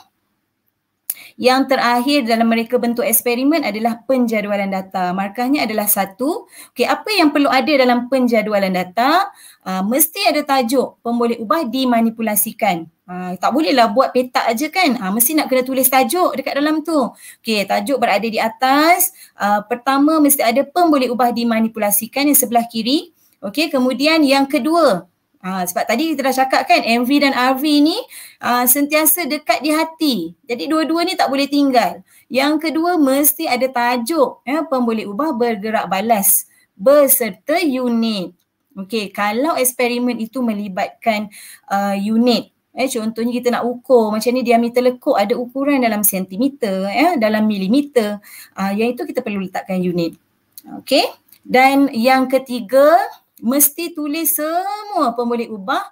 yang terakhir dalam mereka bentuk eksperimen adalah penjadualan data. Markahnya adalah satu. Okay, apa yang perlu ada dalam penjadualan data? Uh, mesti ada tajuk pemboleh ubah dimanipulasikan. Uh, tak bolehlah buat petak aja kan. Uh, mesti nak kena tulis tajuk dekat dalam tu. Okay, tajuk berada di atas. Uh, pertama mesti ada pemboleh ubah dimanipulasikan yang sebelah kiri. Okay, kemudian yang kedua Ha, sebab tadi kita dah cakap kan MV dan RV ni uh, sentiasa dekat di hati. Jadi dua-dua ni tak boleh tinggal. Yang kedua mesti ada tajuk ya, pemboleh ubah bergerak balas beserta unit. Okey, kalau eksperimen itu melibatkan uh, unit. Eh, contohnya kita nak ukur macam ni diameter lekuk ada ukuran dalam sentimeter, ya, dalam milimeter. Uh, yang itu kita perlu letakkan unit. Okey. Dan yang ketiga, mesti tulis semua pemboleh ubah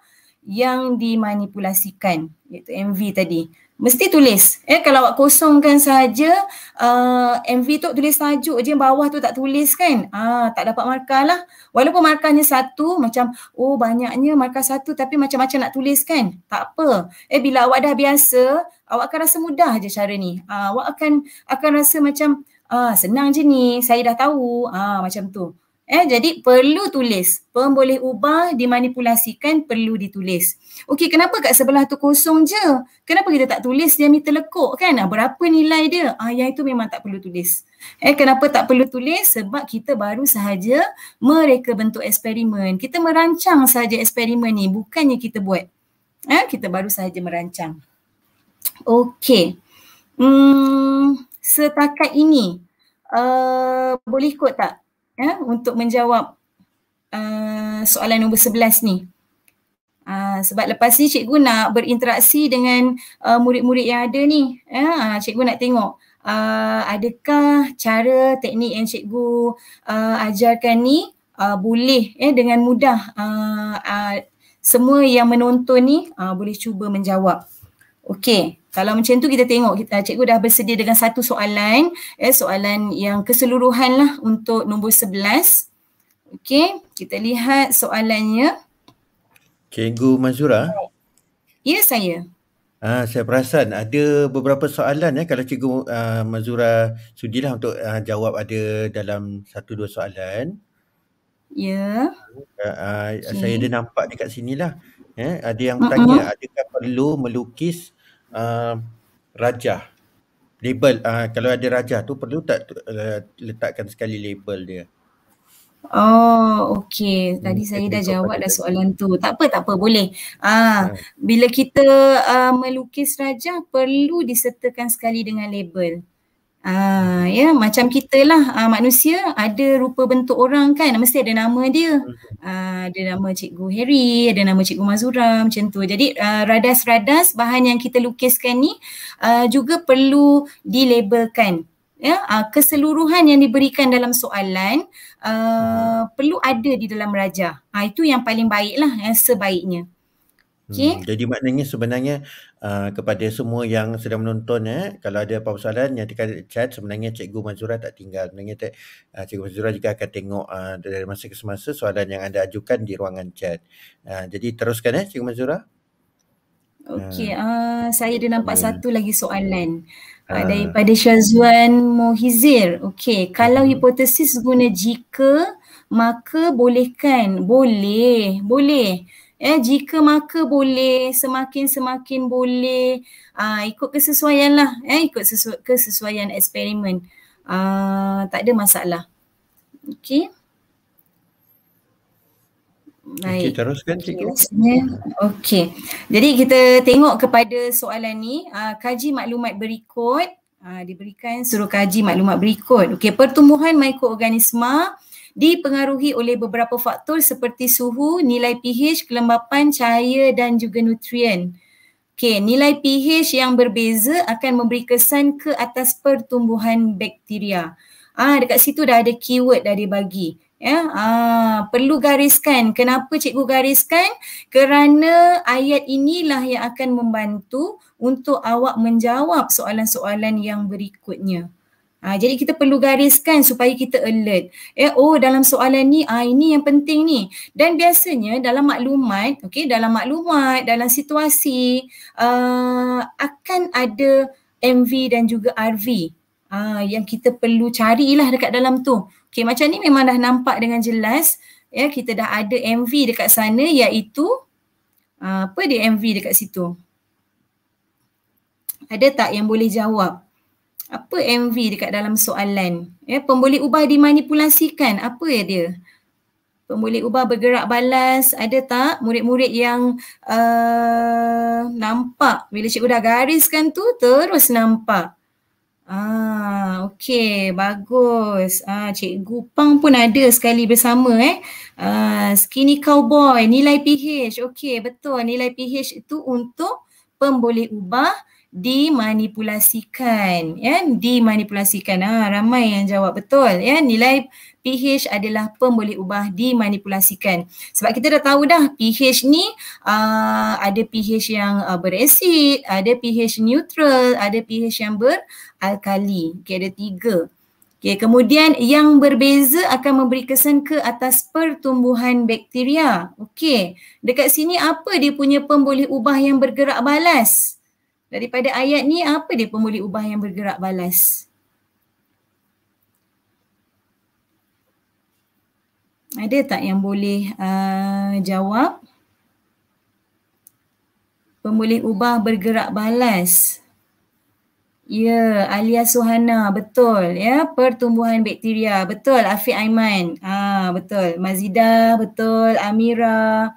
yang dimanipulasikan iaitu MV tadi. Mesti tulis. Eh kalau awak kosongkan saja uh, MV tu tulis tajuk je bawah tu tak tulis kan. Ah tak dapat markah lah. Walaupun markahnya satu macam oh banyaknya markah satu tapi macam-macam nak tulis kan. Tak apa. Eh bila awak dah biasa awak akan rasa mudah je cara ni. Ah awak akan akan rasa macam ah senang je ni. Saya dah tahu. Ah macam tu. Eh, jadi perlu tulis. Pemboleh ubah dimanipulasikan perlu ditulis. Okey, kenapa kat sebelah tu kosong je? Kenapa kita tak tulis diameter lekuk kan? Ah, berapa nilai dia? Ah, yang itu memang tak perlu tulis. Eh, kenapa tak perlu tulis? Sebab kita baru sahaja mereka bentuk eksperimen. Kita merancang saja eksperimen ni, bukannya kita buat. Eh, kita baru sahaja merancang. Okey. Hmm, setakat ini, uh, boleh ikut tak? Ya, untuk menjawab uh, soalan nombor sebelas ni. Uh, sebab lepas ni cikgu nak berinteraksi dengan uh, murid-murid yang ada ni. Ya, cikgu nak tengok uh, adakah cara teknik yang cikgu uh, ajarkan ni uh, boleh eh, dengan mudah uh, uh, semua yang menonton ni uh, boleh cuba menjawab. Okey, kalau macam tu kita tengok kita cikgu dah bersedia dengan satu soalan, eh soalan yang keseluruhan lah untuk nombor 11. Okey, kita lihat soalannya. Cikgu Mazura? Ya, saya. Ah, saya perasan ada beberapa soalan ya kalau cikgu uh, Mazura sudilah untuk uh, jawab ada dalam satu dua soalan. Ya. Uh, uh, okay. Saya ada nampak dekat sinilah. Eh, ada yang uh-uh. tanya adakah perlu melukis uh, rajah label uh, kalau ada rajah tu perlu tak uh, letakkan sekali label dia Oh, okey. Tadi hmm, saya dah jawab dah soalan tu. Tak apa, tak apa. Boleh. Ah, hmm. bila kita uh, melukis rajah perlu disertakan sekali dengan label. Ah, ya macam kita lah ah, manusia ada rupa bentuk orang kan mesti ada nama dia. Ah, ada nama cikgu Harry, ada nama cikgu Mazura macam tu. Jadi ah, radas-radas bahan yang kita lukiskan ni ah, juga perlu dilabelkan. Ya, ah, keseluruhan yang diberikan dalam soalan ah, perlu ada di dalam rajah. Ah, itu yang paling baik lah, yang sebaiknya. Okay. Hmm, jadi maknanya sebenarnya uh, kepada semua yang sedang menonton eh, kalau ada apa soalan yang tekan chat sebenarnya Cikgu Mazura tak tinggal. Sebenarnya uh, Cikgu Mazura juga akan tengok uh, dari masa ke semasa soalan yang anda ajukan di ruangan chat. Uh, jadi teruskan eh Cikgu Mazura. Okey, uh, saya ada nampak hmm. satu lagi soalan uh, daripada Syazwan Mohizir. Okey, kalau hmm. hipotesis guna jika maka bolehkan? Boleh, boleh. Eh, jika maka boleh, semakin-semakin boleh uh, ikut kesesuaian lah. Eh, ikut sesu- kesesuaian eksperimen. Uh, tak ada masalah. Okey. Baik. Okey, teruskan cikgu. Okey. Jadi kita tengok kepada soalan ni, uh, kaji maklumat berikut. Uh, diberikan suruh kaji maklumat berikut. Okey, pertumbuhan mikroorganisma dipengaruhi oleh beberapa faktor seperti suhu, nilai pH, kelembapan, cahaya dan juga nutrien. Okey, nilai pH yang berbeza akan memberi kesan ke atas pertumbuhan bakteria. Ah dekat situ dah ada keyword dah dibagi. Ya, ah perlu gariskan. Kenapa cikgu gariskan? Kerana ayat inilah yang akan membantu untuk awak menjawab soalan-soalan yang berikutnya. Ha, jadi kita perlu gariskan supaya kita alert. Eh, oh dalam soalan ni, ah ini yang penting ni. Dan biasanya dalam maklumat, okay, dalam maklumat, dalam situasi uh, akan ada MV dan juga RV uh, yang kita perlu carilah dekat dalam tu. Okay, macam ni memang dah nampak dengan jelas. Ya, kita dah ada MV dekat sana iaitu uh, apa dia MV dekat situ? Ada tak yang boleh jawab? Apa MV dekat dalam soalan? Ya, pemboleh ubah dimanipulasikan. Apa ya dia? Pemboleh ubah bergerak balas. Ada tak murid-murid yang uh, nampak bila cikgu dah gariskan tu terus nampak? Ah, okey, bagus. Ah, cikgu Pang pun ada sekali bersama eh. Ah, skinny cowboy, nilai pH. Okey, betul. Nilai pH itu untuk pemboleh ubah dimanipulasikan ya. Dimanipulasikan. Ah ramai yang jawab betul ya. Nilai pH adalah pemboleh ubah dimanipulasikan. Sebab kita dah tahu dah pH ni uh, ada pH yang uh, berasid ada pH neutral ada pH yang beralkali. Okey ada tiga. Okay, kemudian yang berbeza akan memberi kesan ke atas pertumbuhan bakteria. Okey, dekat sini apa dia punya pemboleh ubah yang bergerak balas? Daripada ayat ni apa dia pemboleh ubah yang bergerak balas? Ada tak yang boleh uh, jawab? Pemboleh ubah bergerak balas. Ya, Alia Suhana, betul ya. Pertumbuhan bakteria, betul. Afiq Aiman, ah betul. Mazida, betul. Amira,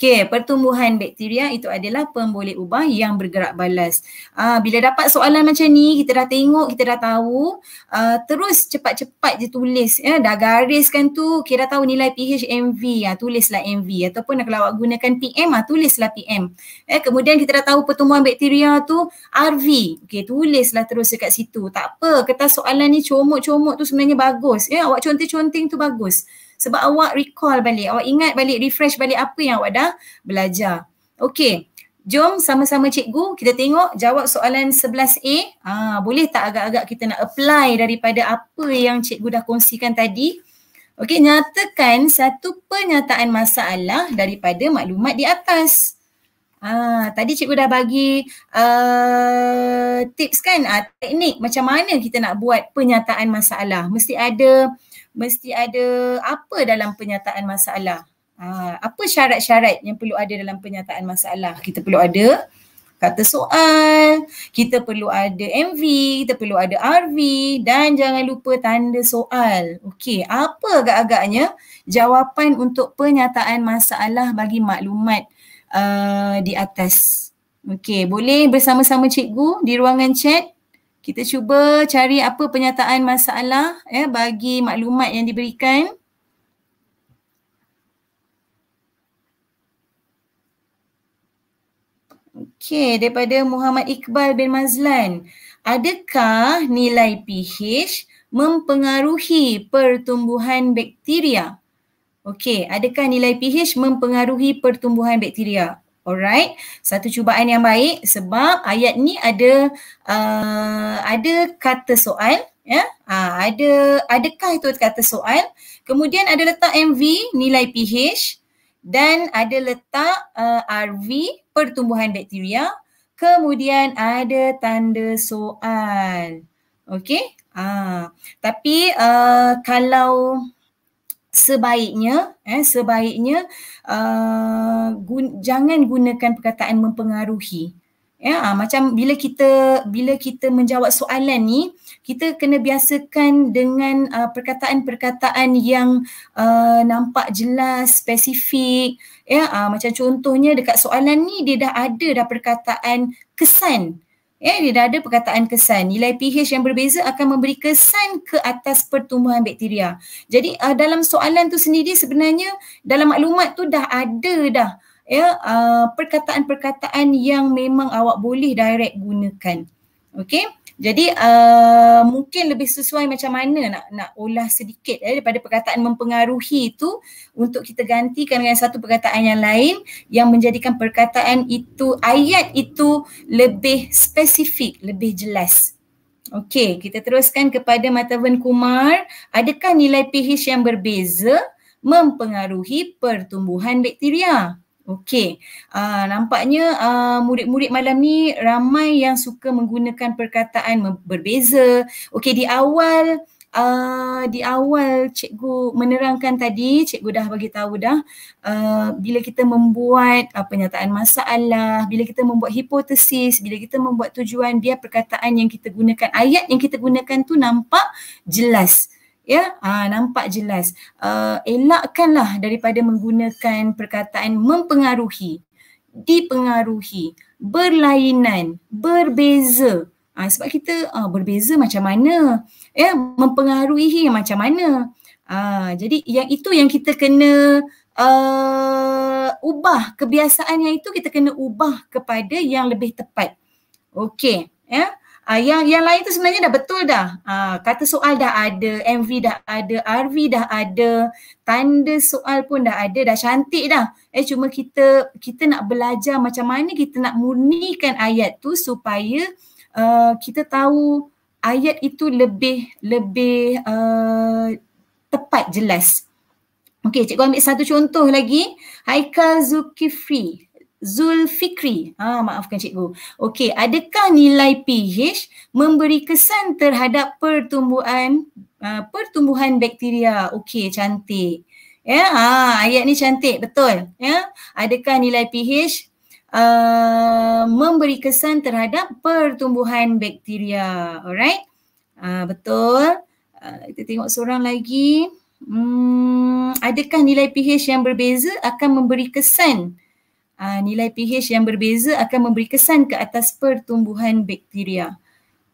Okey, pertumbuhan bakteria itu adalah pemboleh ubah yang bergerak balas. Uh, bila dapat soalan macam ni, kita dah tengok, kita dah tahu, uh, terus cepat-cepat je tulis. Ya, dah gariskan tu, dah tahu nilai pH MV, ya, tulislah MV. Ataupun kalau awak gunakan PM, ah, tulislah PM. Eh, kemudian kita dah tahu pertumbuhan bakteria tu RV. Okey, tulislah terus dekat situ. Tak apa, kertas soalan ni comot-comot tu sebenarnya bagus. Ya, awak conteng-conteng tu bagus sebab awak recall balik, awak ingat balik, refresh balik apa yang awak dah belajar. Okey, jom sama-sama cikgu kita tengok jawab soalan 11A. Ah, boleh tak agak-agak kita nak apply daripada apa yang cikgu dah kongsikan tadi? Okey, nyatakan satu pernyataan masalah daripada maklumat di atas. Ah, tadi cikgu dah bagi uh, tips kan, uh, teknik macam mana kita nak buat pernyataan masalah. Mesti ada mesti ada apa dalam penyataan masalah. Ha, apa syarat-syarat yang perlu ada dalam penyataan masalah? Kita perlu ada kata soal, kita perlu ada MV, kita perlu ada RV dan jangan lupa tanda soal. Okey, apa agak-agaknya jawapan untuk penyataan masalah bagi maklumat uh, di atas? Okey, boleh bersama-sama cikgu di ruangan chat kita cuba cari apa penyataan masalah eh bagi maklumat yang diberikan. Okey, daripada Muhammad Iqbal bin Mazlan. Adakah nilai pH mempengaruhi pertumbuhan bakteria? Okey, adakah nilai pH mempengaruhi pertumbuhan bakteria? Alright, satu cubaan yang baik sebab ayat ni ada uh, ada kata soal ya. Uh, ada adakah itu kata soal? Kemudian ada letak MV nilai pH dan ada letak uh, RV pertumbuhan bakteria. Kemudian ada tanda soal. Okey? Ah, tapi uh, kalau sebaiknya eh sebaiknya uh, gun, jangan gunakan perkataan mempengaruhi. Ya uh, macam bila kita bila kita menjawab soalan ni kita kena biasakan dengan uh, perkataan-perkataan yang uh, nampak jelas spesifik. Ya uh, macam contohnya dekat soalan ni dia dah ada dah perkataan kesan Ya, dia dah ada perkataan kesan. Nilai pH yang berbeza akan memberi kesan ke atas pertumbuhan bakteria. Jadi uh, dalam soalan tu sendiri sebenarnya dalam maklumat tu dah ada dah ya uh, perkataan-perkataan yang memang awak boleh direct gunakan. Okey? Jadi uh, mungkin lebih sesuai macam mana nak nak olah sedikit eh, daripada perkataan mempengaruhi itu untuk kita gantikan dengan satu perkataan yang lain yang menjadikan perkataan itu ayat itu lebih spesifik, lebih jelas. Okey, kita teruskan kepada Matavan Kumar. Adakah nilai pH yang berbeza mempengaruhi pertumbuhan bakteria? Okey, uh, nampaknya uh, murid-murid malam ni ramai yang suka menggunakan perkataan berbeza. Okey, di awal uh, di awal cikgu menerangkan tadi, cikgu dah bagi tahu dah uh, bila kita membuat uh, penyataan masalah, bila kita membuat hipotesis, bila kita membuat tujuan, dia perkataan yang kita gunakan, ayat yang kita gunakan tu nampak jelas ya? Uh, nampak jelas. Uh, elakkanlah daripada menggunakan perkataan mempengaruhi dipengaruhi berlainan berbeza. Uh, sebab kita uh, berbeza macam mana? Ya mempengaruhi macam mana? Uh, jadi yang itu yang kita kena uh, ubah kebiasaan yang itu kita kena ubah kepada yang lebih tepat. Okey ya Uh, yang yang lain tu sebenarnya dah betul dah. Uh, kata soal dah ada, MV dah ada, RV dah ada, tanda soal pun dah ada, dah cantik dah. Eh cuma kita kita nak belajar macam mana kita nak murnikan ayat tu supaya uh, kita tahu ayat itu lebih lebih uh, tepat jelas. Okey, cikgu ambil satu contoh lagi. Haikal Zulkifli. Zulfikri. Ah, maafkan cikgu. Okey, adakah nilai pH memberi kesan terhadap pertumbuhan uh, pertumbuhan bakteria? Okey, cantik. Ya, ah, ayat ni cantik, betul. Ya, adakah nilai pH uh, memberi kesan terhadap pertumbuhan bakteria? Alright. Ah, betul. Uh, kita tengok seorang lagi. Hmm, adakah nilai pH yang berbeza akan memberi kesan uh, nilai pH yang berbeza akan memberi kesan ke atas pertumbuhan bakteria.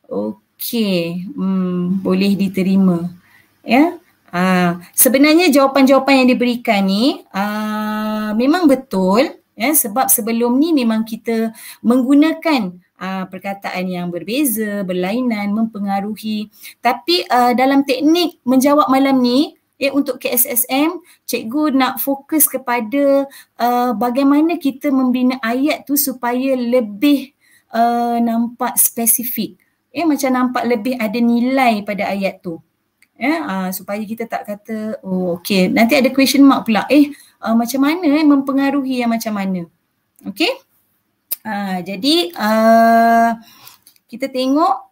Okey, hmm, boleh diterima. Ya. Uh, sebenarnya jawapan-jawapan yang diberikan ni uh, memang betul ya sebab sebelum ni memang kita menggunakan uh, perkataan yang berbeza, berlainan, mempengaruhi. Tapi uh, dalam teknik menjawab malam ni eh untuk KSSM cikgu nak fokus kepada uh, bagaimana kita membina ayat tu supaya lebih uh, nampak spesifik. Eh macam nampak lebih ada nilai pada ayat tu. Eh uh, supaya kita tak kata oh okey nanti ada question mark pula. Eh uh, macam mana eh mempengaruhi yang macam mana? Okey? Uh, jadi uh, kita tengok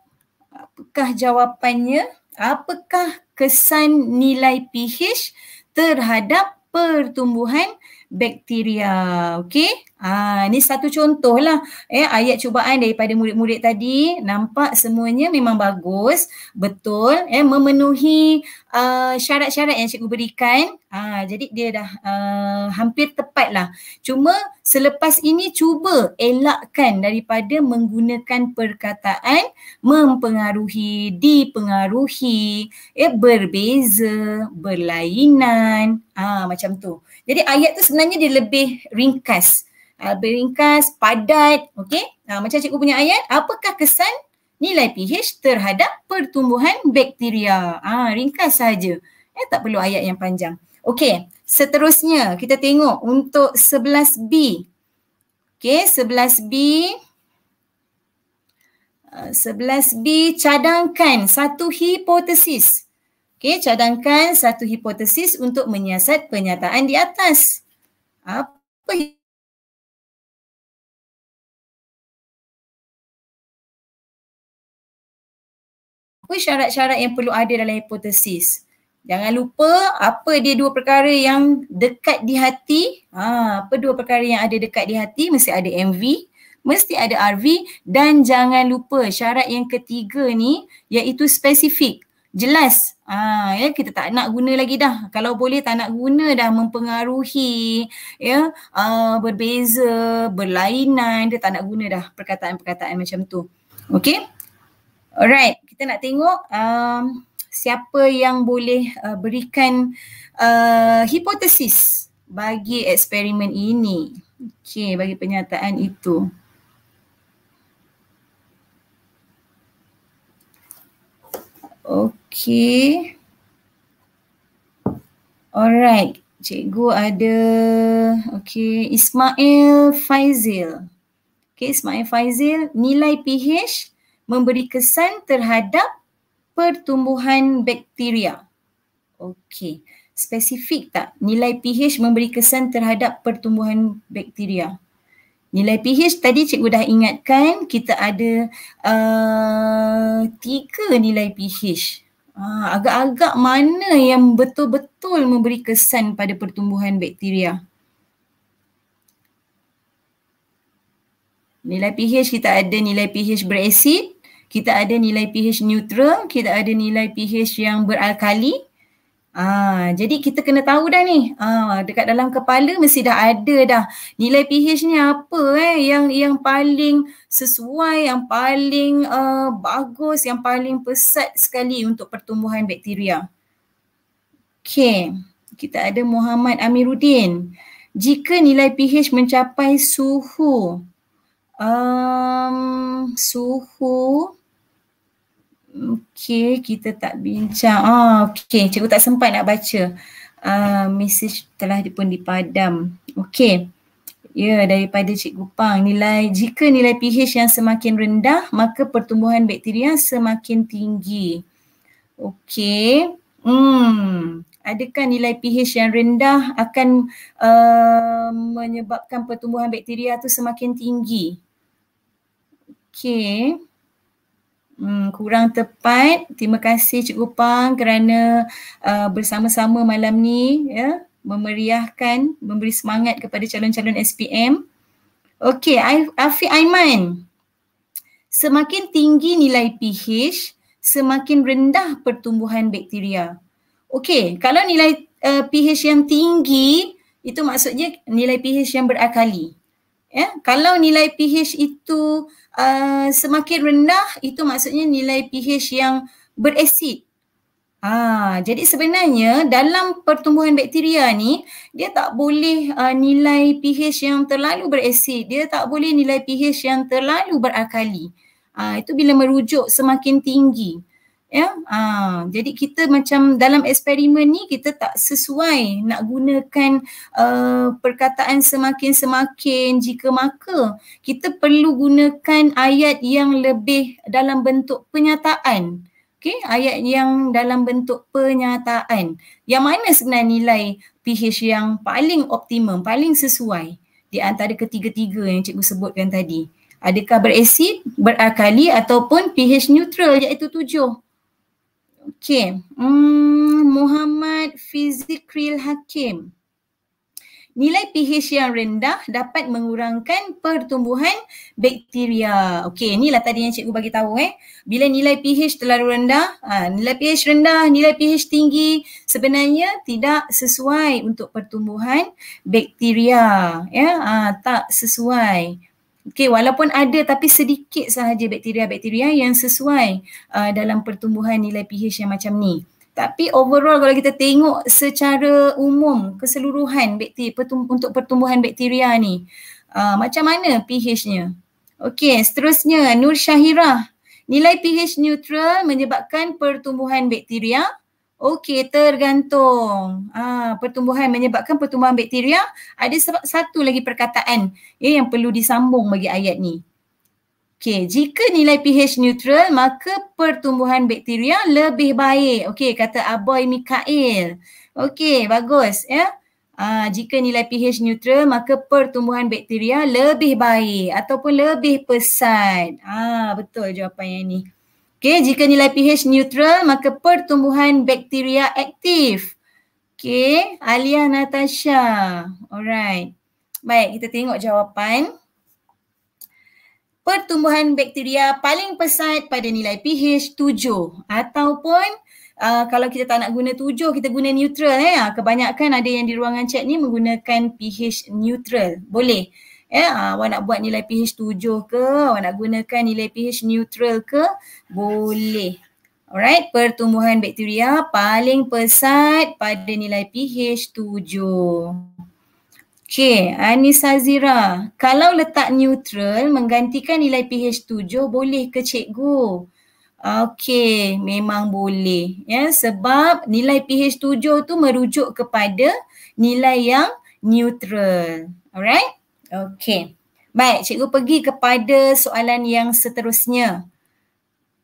apakah jawapannya. Apakah kesan nilai pH terhadap pertumbuhan bakteria. Okey. Ha, ini satu contoh lah eh, ayat cubaan daripada murid-murid tadi nampak semuanya memang bagus, betul, eh, memenuhi uh, syarat-syarat yang cikgu berikan. Ha, jadi dia dah uh, hampir tepat lah. Cuma selepas ini cuba elakkan daripada menggunakan perkataan mempengaruhi, dipengaruhi, eh, berbeza, berlainan, ha, macam tu. Jadi ayat tu sebenarnya dia lebih ringkas uh, beringkas, padat, okey. Uh, macam cikgu punya ayat, apakah kesan nilai pH terhadap pertumbuhan bakteria? Ah, uh, ringkas saja. Eh tak perlu ayat yang panjang. Okey, seterusnya kita tengok untuk 11B. Okey, 11B. Uh, 11B cadangkan satu hipotesis. Okey, cadangkan satu hipotesis untuk menyiasat penyataan di atas. Apa apa syarat-syarat yang perlu ada dalam hipotesis? Jangan lupa apa dia dua perkara yang dekat di hati. Ha, apa dua perkara yang ada dekat di hati? Mesti ada MV, mesti ada RV dan jangan lupa syarat yang ketiga ni iaitu spesifik. Jelas. Ha, ya, kita tak nak guna lagi dah. Kalau boleh tak nak guna dah mempengaruhi ya uh, berbeza, berlainan, dia tak nak guna dah perkataan-perkataan macam tu. Okay? Alright, kita nak tengok um, siapa yang boleh uh, berikan uh, hipotesis bagi eksperimen ini. Okey, bagi penyataan itu. Okey. Alright, cikgu ada okey Ismail Faizil. Okey, Ismail Faizil, nilai pH memberi kesan terhadap pertumbuhan bakteria. Okey, spesifik tak nilai pH memberi kesan terhadap pertumbuhan bakteria? Nilai pH tadi cikgu dah ingatkan kita ada uh, tiga nilai pH. Uh, agak-agak mana yang betul-betul memberi kesan pada pertumbuhan bakteria? Nilai pH kita ada nilai pH berasid, kita ada nilai pH neutral, kita ada nilai pH yang beralkali. Ah, jadi kita kena tahu dah ni. Ah, dekat dalam kepala mesti dah ada dah nilai pH ni apa eh yang yang paling sesuai, yang paling uh, bagus, yang paling pesat sekali untuk pertumbuhan bakteria. Okay, kita ada Muhammad Amiruddin. Jika nilai pH mencapai suhu um, suhu Okey, kita tak bincang. Ah, okey, cikgu tak sempat nak baca. Uh, message telah pun dipadam. Okey. Ya, daripada Cikgu Pang, nilai jika nilai pH yang semakin rendah, maka pertumbuhan bakteria semakin tinggi. Okey. Hmm. Adakah nilai pH yang rendah akan uh, menyebabkan pertumbuhan bakteria tu semakin tinggi? Okey. Hmm, kurang tepat. Terima kasih Cikgu Pang kerana uh, bersama-sama malam ni ya memeriahkan, memberi semangat kepada calon-calon SPM. Okey, Afiq Aiman. Semakin tinggi nilai pH, semakin rendah pertumbuhan bakteria. Okey, kalau nilai uh, pH yang tinggi, itu maksudnya nilai pH yang berakali. Ya, kalau nilai pH itu uh, semakin rendah itu maksudnya nilai pH yang berasid. Ah, jadi sebenarnya dalam pertumbuhan bakteria ni dia tak boleh uh, nilai pH yang terlalu berasid, dia tak boleh nilai pH yang terlalu berakali. Ah, itu bila merujuk semakin tinggi ya? Ha, jadi kita macam dalam eksperimen ni kita tak sesuai nak gunakan uh, perkataan semakin semakin jika maka. Kita perlu gunakan ayat yang lebih dalam bentuk penyataan. Okey ayat yang dalam bentuk penyataan. Yang mana sebenarnya nilai pH yang paling optimum paling sesuai? Di antara ketiga-tiga yang cikgu sebutkan tadi. Adakah berasid berakali ataupun pH neutral iaitu tujuh Okey, hmm, Muhammad Fizikril Hakim. Nilai pH yang rendah dapat mengurangkan pertumbuhan bakteria. Okey, inilah tadi yang cikgu bagi tahu eh. Bila nilai pH terlalu rendah, ha, nilai pH rendah, nilai pH tinggi sebenarnya tidak sesuai untuk pertumbuhan bakteria. Ya, ha, tak sesuai. Okay, walaupun ada tapi sedikit sahaja bakteria-bakteria yang sesuai uh, dalam pertumbuhan nilai pH yang macam ni. Tapi overall kalau kita tengok secara umum keseluruhan bakteria pertum- untuk pertumbuhan bakteria ni, uh, macam mana pH-nya? Okay, seterusnya Nur Syahirah. Nilai pH neutral menyebabkan pertumbuhan bakteria. Okey, tergantung. Ah, pertumbuhan menyebabkan pertumbuhan bakteria. Ada satu lagi perkataan ya, yang perlu disambung bagi ayat ni. Okey, jika nilai pH neutral maka pertumbuhan bakteria lebih baik. Okey, kata Aboy Mikael. Okey, bagus ya. Uh, jika nilai pH neutral maka pertumbuhan bakteria lebih baik ataupun lebih pesat. Ah, betul jawapan yang ni. Okey, jika nilai pH neutral maka pertumbuhan bakteria aktif. Okey, Alia Natasha. Alright. Baik, kita tengok jawapan pertumbuhan bakteria paling pesat pada nilai pH 7 ataupun uh, kalau kita tak nak guna 7 kita guna neutral ya. Kebanyakan ada yang di ruangan chat ni menggunakan pH neutral. Boleh. Ya, awak nak buat nilai pH 7 ke, awak nak gunakan nilai pH neutral ke, boleh. Alright, pertumbuhan bakteria paling pesat pada nilai pH 7. Okay, Anissa Zira. Kalau letak neutral menggantikan nilai pH 7 boleh ke cikgu? Okay, memang boleh. Ya, sebab nilai pH 7 tu merujuk kepada nilai yang neutral. Alright? Okay. Baik, cikgu pergi kepada soalan yang seterusnya.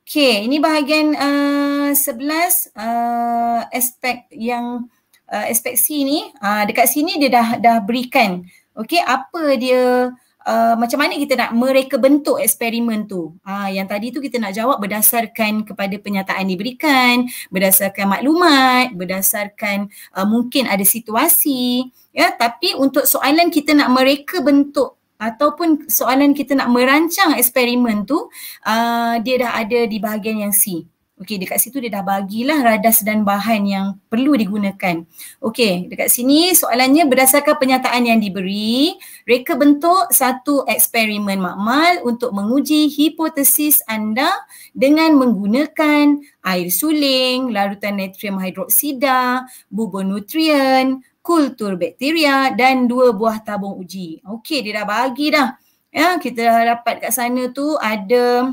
Okay, ini bahagian uh, 11 uh, aspek yang uh, aspek C ni uh, dekat sini dia dah dah berikan okey apa dia uh, macam mana kita nak mereka bentuk eksperimen tu uh, yang tadi tu kita nak jawab berdasarkan kepada penyataan diberikan berdasarkan maklumat berdasarkan uh, mungkin ada situasi ya tapi untuk soalan kita nak mereka bentuk ataupun soalan kita nak merancang eksperimen tu uh, dia dah ada di bahagian yang C Okey, dekat situ dia dah bagilah radas dan bahan yang perlu digunakan. Okey, dekat sini soalannya berdasarkan penyataan yang diberi, reka bentuk satu eksperimen makmal untuk menguji hipotesis anda dengan menggunakan air suling, larutan natrium hidroksida, bubur nutrien, kultur bakteria dan dua buah tabung uji. Okey, dia dah bagi dah. Ya, kita dah dapat kat sana tu ada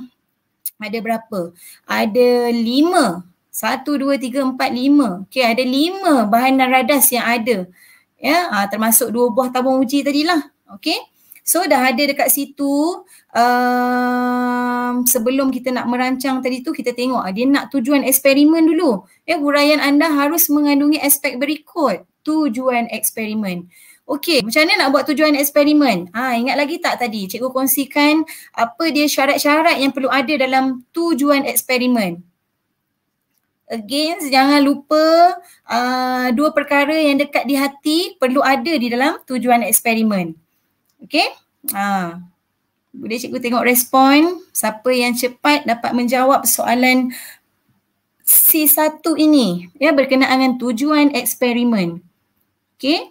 ada berapa? Ada lima. Satu, dua, tiga, empat, lima. Okay, ada lima bahan dan radas yang ada. Ya, ha, termasuk dua buah tabung uji tadilah. Okay. So dah ada dekat situ um, sebelum kita nak merancang tadi tu kita tengok ah, dia nak tujuan eksperimen dulu. Ya, huraian anda harus mengandungi aspek berikut tujuan eksperimen. Okey, macam mana nak buat tujuan eksperimen? Ha, ingat lagi tak tadi cikgu kongsikan apa dia syarat-syarat yang perlu ada dalam tujuan eksperimen. Again, jangan lupa uh, dua perkara yang dekat di hati perlu ada di dalam tujuan eksperimen. Okey? Ha. Boleh cikgu tengok respon siapa yang cepat dapat menjawab soalan C1 ini ya berkenaan dengan tujuan eksperimen. Okey?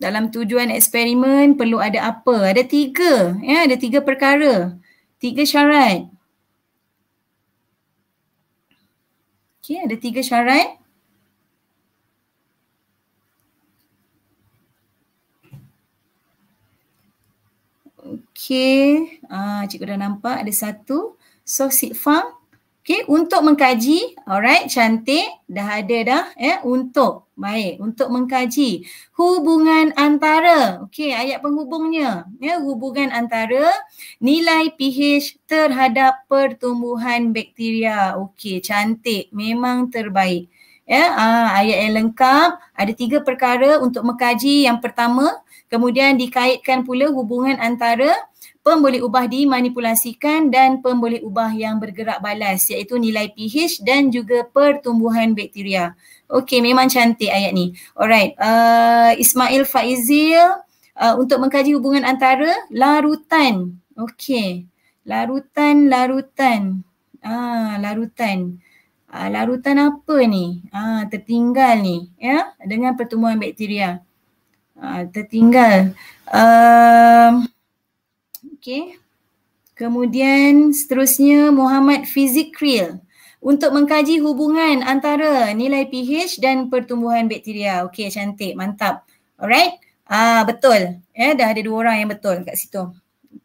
dalam tujuan eksperimen perlu ada apa? Ada tiga, ya, ada tiga perkara, tiga syarat. Okey, ada tiga syarat. Okey, ah, cikgu dah nampak ada satu. So, Sitfang, Okay, untuk mengkaji, alright, cantik, dah ada dah, ya, untuk, baik, untuk mengkaji hubungan antara, okay, ayat penghubungnya, ya, hubungan antara nilai pH terhadap pertumbuhan bakteria, okay, cantik, memang terbaik. Ya, ah, ayat yang lengkap, ada tiga perkara untuk mengkaji, yang pertama, kemudian dikaitkan pula hubungan antara pemboleh ubah dimanipulasikan dan pemboleh ubah yang bergerak balas iaitu nilai pH dan juga pertumbuhan bakteria. Okey, memang cantik ayat ni. Alright, uh, Ismail Faizil uh, untuk mengkaji hubungan antara larutan. Okey, larutan, larutan. Ah, larutan. Ah, larutan apa ni? Ah, tertinggal ni, ya, dengan pertumbuhan bakteria. Ah, tertinggal. Uh, Okey. Kemudian seterusnya Muhammad Fizikril untuk mengkaji hubungan antara nilai pH dan pertumbuhan bakteria. Okey, cantik, mantap. Alright. Ah betul. Ya, dah ada dua orang yang betul kat situ.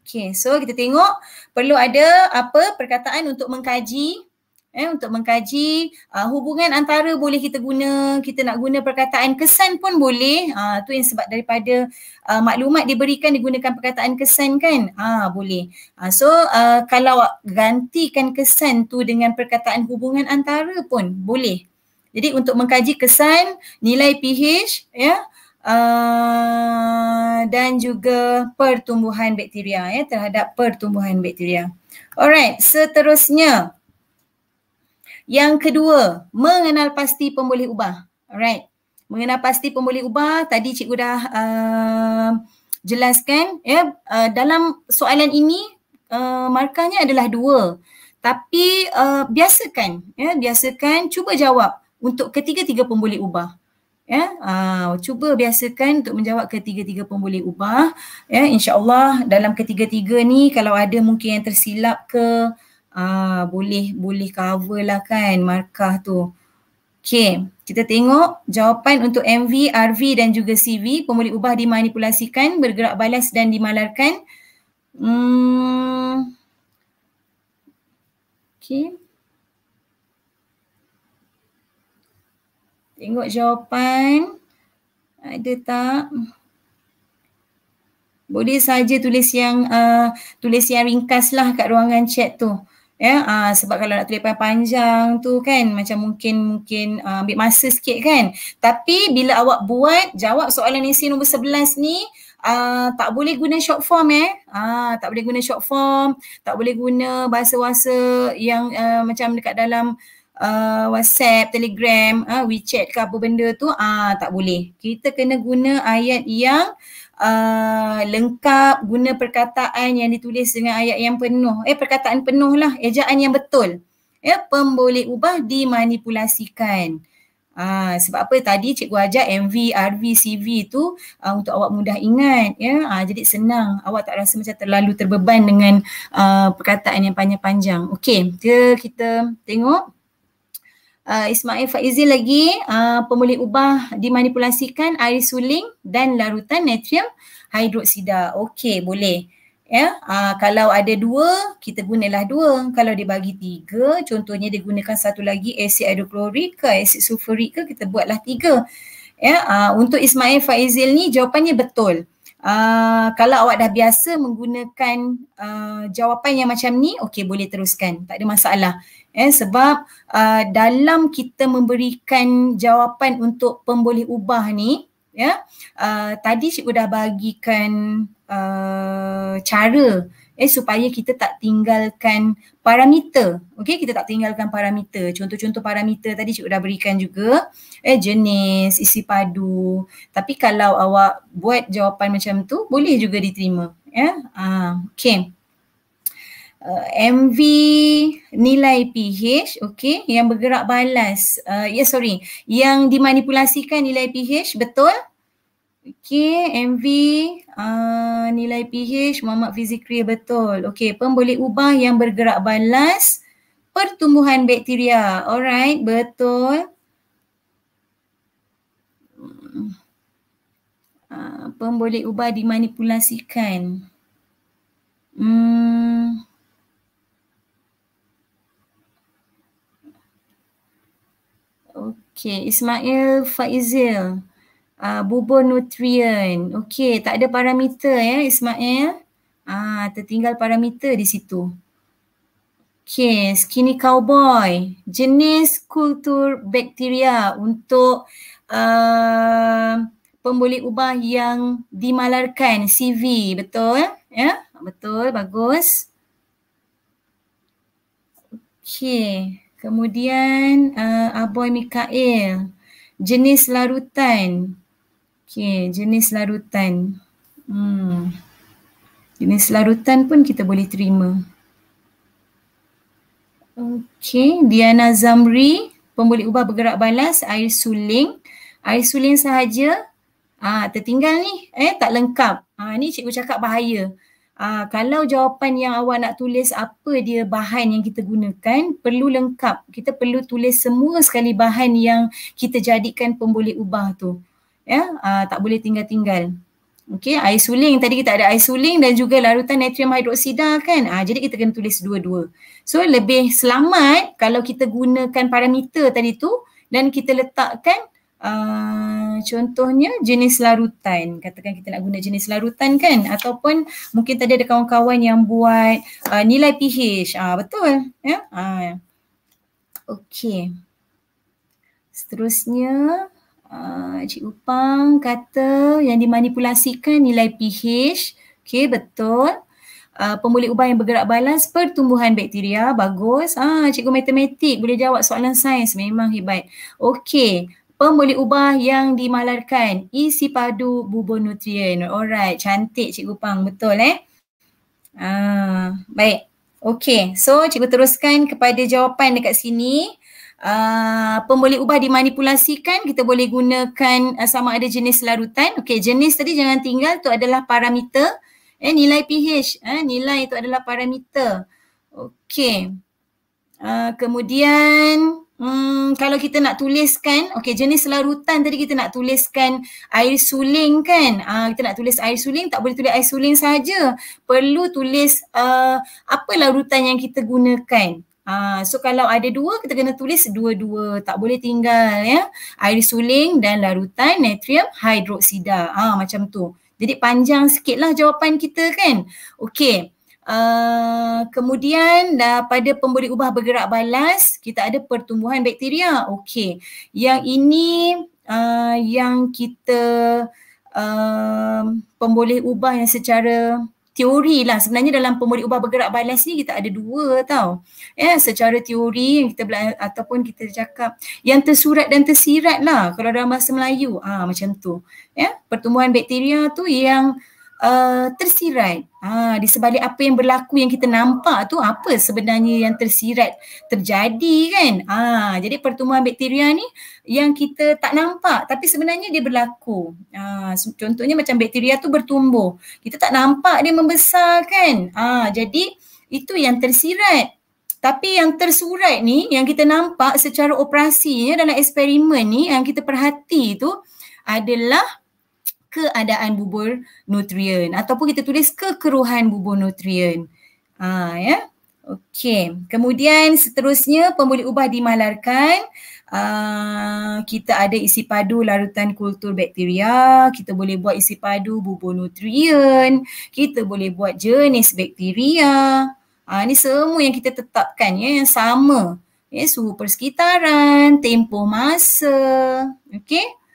Okey, so kita tengok perlu ada apa perkataan untuk mengkaji eh, untuk mengkaji uh, hubungan antara boleh kita guna kita nak guna perkataan kesan pun boleh. Uh, tu yang sebab daripada uh, maklumat diberikan digunakan perkataan kesan kan? Ah uh, boleh. Uh, so uh, kalau gantikan kesan tu dengan perkataan hubungan antara pun boleh. Jadi untuk mengkaji kesan nilai pH ya uh, dan juga pertumbuhan bakteria ya terhadap pertumbuhan bakteria. Alright, seterusnya yang kedua, mengenal pasti pemboleh ubah. Alright. Mengenal pasti pemboleh ubah tadi cikgu dah uh, jelaskan ya uh, dalam soalan ini uh, markahnya adalah dua. Tapi uh, biasakan ya biasakan cuba jawab untuk ketiga-tiga pemboleh ubah. Ya, uh, cuba biasakan untuk menjawab ketiga-tiga pemboleh ubah. Ya, insya-Allah dalam ketiga-tiga ni kalau ada mungkin yang tersilap ke uh, boleh boleh cover lah kan markah tu. Okay, kita tengok jawapan untuk MV, RV dan juga CV pemboleh ubah dimanipulasikan, bergerak balas dan dimalarkan. Hmm. Okay. Tengok jawapan. Ada tak? Boleh saja tulis yang uh, tulis yang ringkas lah kat ruangan chat tu. Ya, uh, sebab kalau nak tulis panjang tu kan macam mungkin mungkin uh, ambil masa sikit kan. Tapi bila awak buat jawab soalan isi nombor 11 ni Uh, tak boleh guna short form eh. Uh, tak boleh guna short form, tak boleh guna bahasa-bahasa yang uh, macam dekat dalam uh, WhatsApp, Telegram, uh, WeChat ke apa benda tu ah uh, tak boleh. Kita kena guna ayat yang uh, lengkap, guna perkataan yang ditulis dengan ayat yang penuh. Eh perkataan penuh lah, ejaan yang betul. Ya, pemboleh ubah dimanipulasikan. Ah, sebab apa tadi cikgu ajar MV, RV, CV tu uh, untuk awak mudah ingat ya. Ah, jadi senang. Awak tak rasa macam terlalu terbeban dengan uh, perkataan yang panjang-panjang. Okey, kita, kita tengok uh, Ismail Faizil lagi uh, pemulih ubah dimanipulasikan air suling dan larutan natrium hidroksida. Okey, boleh. Ya, uh, kalau ada dua, kita gunalah dua. Kalau dibagi tiga, contohnya digunakan satu lagi asid hidroklorik ke asid sulfurik ke, kita buatlah tiga. Ya, uh, untuk Ismail Faizil ni jawapannya betul. Uh, kalau awak dah biasa menggunakan uh, jawapan yang macam ni, okey boleh teruskan. Tak ada masalah eh sebab uh, dalam kita memberikan jawapan untuk pemboleh ubah ni ya uh, tadi cikgu dah bagikan uh, cara eh supaya kita tak tinggalkan parameter. Okey kita tak tinggalkan parameter. Contoh-contoh parameter tadi cikgu dah berikan juga eh jenis isi padu. Tapi kalau awak buat jawapan macam tu boleh juga diterima ya. Uh, okey uh, MV nilai pH okey yang bergerak balas uh, ya yeah, sorry yang dimanipulasikan nilai pH betul? Okey MV uh, nilai pH Muhammad Fizikri betul. Okey pemboleh ubah yang bergerak balas pertumbuhan bakteria. Alright betul. Uh, pemboleh ubah dimanipulasikan. Hmm Okay, Ismail Faizil. Uh, bubur nutrien. Okay, tak ada parameter ya Ismail. Ah, uh, tertinggal parameter di situ. Okay, skinny cowboy. Jenis kultur bakteria untuk uh, pemboleh ubah yang dimalarkan CV. Betul? Ya, betul. Bagus. Okay. Kemudian uh, Aboy Mikael, jenis larutan. Okay, jenis larutan. Hmm. Jenis larutan pun kita boleh terima. Okay, Diana Zamri, pemboleh ubah bergerak balas, air suling. Air suling sahaja. Ah, tertinggal ni, eh tak lengkap. Ah, ni cikgu cakap bahaya. Uh, kalau jawapan yang awak nak tulis apa dia bahan yang kita gunakan perlu lengkap. Kita perlu tulis semua sekali bahan yang kita jadikan pemboleh ubah tu. Ya, uh, tak boleh tinggal-tinggal. Okey, air suling tadi kita ada air suling dan juga larutan natrium hidroksida kan. Ah jadi kita kena tulis dua-dua. So lebih selamat kalau kita gunakan parameter tadi tu dan kita letakkan uh, contohnya jenis larutan. Katakan kita nak guna jenis larutan kan ataupun mungkin tadi ada kawan-kawan yang buat uh, nilai pH. Ah betul ya. Ah. Okey. Seterusnya uh, Cik Upang kata yang dimanipulasikan nilai pH. Okey, betul. Uh, pemboleh ubah yang bergerak balas pertumbuhan bakteria. Bagus. Ah, cikgu matematik boleh jawab soalan sains. Memang hebat. Okey. Pemboleh ubah yang dimalarkan isi padu bubur nutrien. Alright, cantik Cikgu Pang. Betul eh? Ah, baik. Okey, so cikgu teruskan kepada jawapan dekat sini uh, pemboleh ubah dimanipulasikan kita boleh gunakan uh, sama ada jenis larutan okey jenis tadi jangan tinggal tu adalah parameter eh nilai pH eh nilai itu adalah parameter okey uh, kemudian Hmm, kalau kita nak tuliskan, okey jenis larutan tadi kita nak tuliskan air suling kan. Uh, kita nak tulis air suling, tak boleh tulis air suling saja. Perlu tulis uh, apa larutan yang kita gunakan. Uh, so kalau ada dua kita kena tulis dua-dua tak boleh tinggal ya air suling dan larutan natrium hidroksida ah uh, macam tu jadi panjang sikitlah jawapan kita kan okey uh, kemudian uh, pada pemberi ubah bergerak balas kita ada pertumbuhan bakteria. Okey. Yang ini uh, yang kita uh, pemboleh ubah yang secara teori lah. Sebenarnya dalam pemboleh ubah bergerak balas ni kita ada dua tau. Ya yeah, secara teori yang kita bela- ataupun kita cakap yang tersurat dan tersirat lah kalau dalam bahasa Melayu. Ah macam tu. Ya yeah? pertumbuhan bakteria tu yang uh, tersirat. Uh, di sebalik apa yang berlaku yang kita nampak tu apa sebenarnya yang tersirat terjadi kan? Uh, jadi pertumbuhan bakteria ni yang kita tak nampak tapi sebenarnya dia berlaku. Uh, contohnya macam bakteria tu bertumbuh. Kita tak nampak dia membesar kan? Uh, jadi itu yang tersirat. Tapi yang tersurat ni yang kita nampak secara operasinya dalam eksperimen ni yang kita perhati tu adalah keadaan bubur nutrien ataupun kita tulis kekeruhan bubur nutrien. Ha ya. Okey. Kemudian seterusnya pemboleh ubah dimalarkan. Uh, kita ada isi padu larutan kultur bakteria, kita boleh buat isi padu bubur nutrien, kita boleh buat jenis bakteria. Uh, ni semua yang kita tetapkan ya yang sama. Ya suhu persekitaran, tempoh masa. Okey.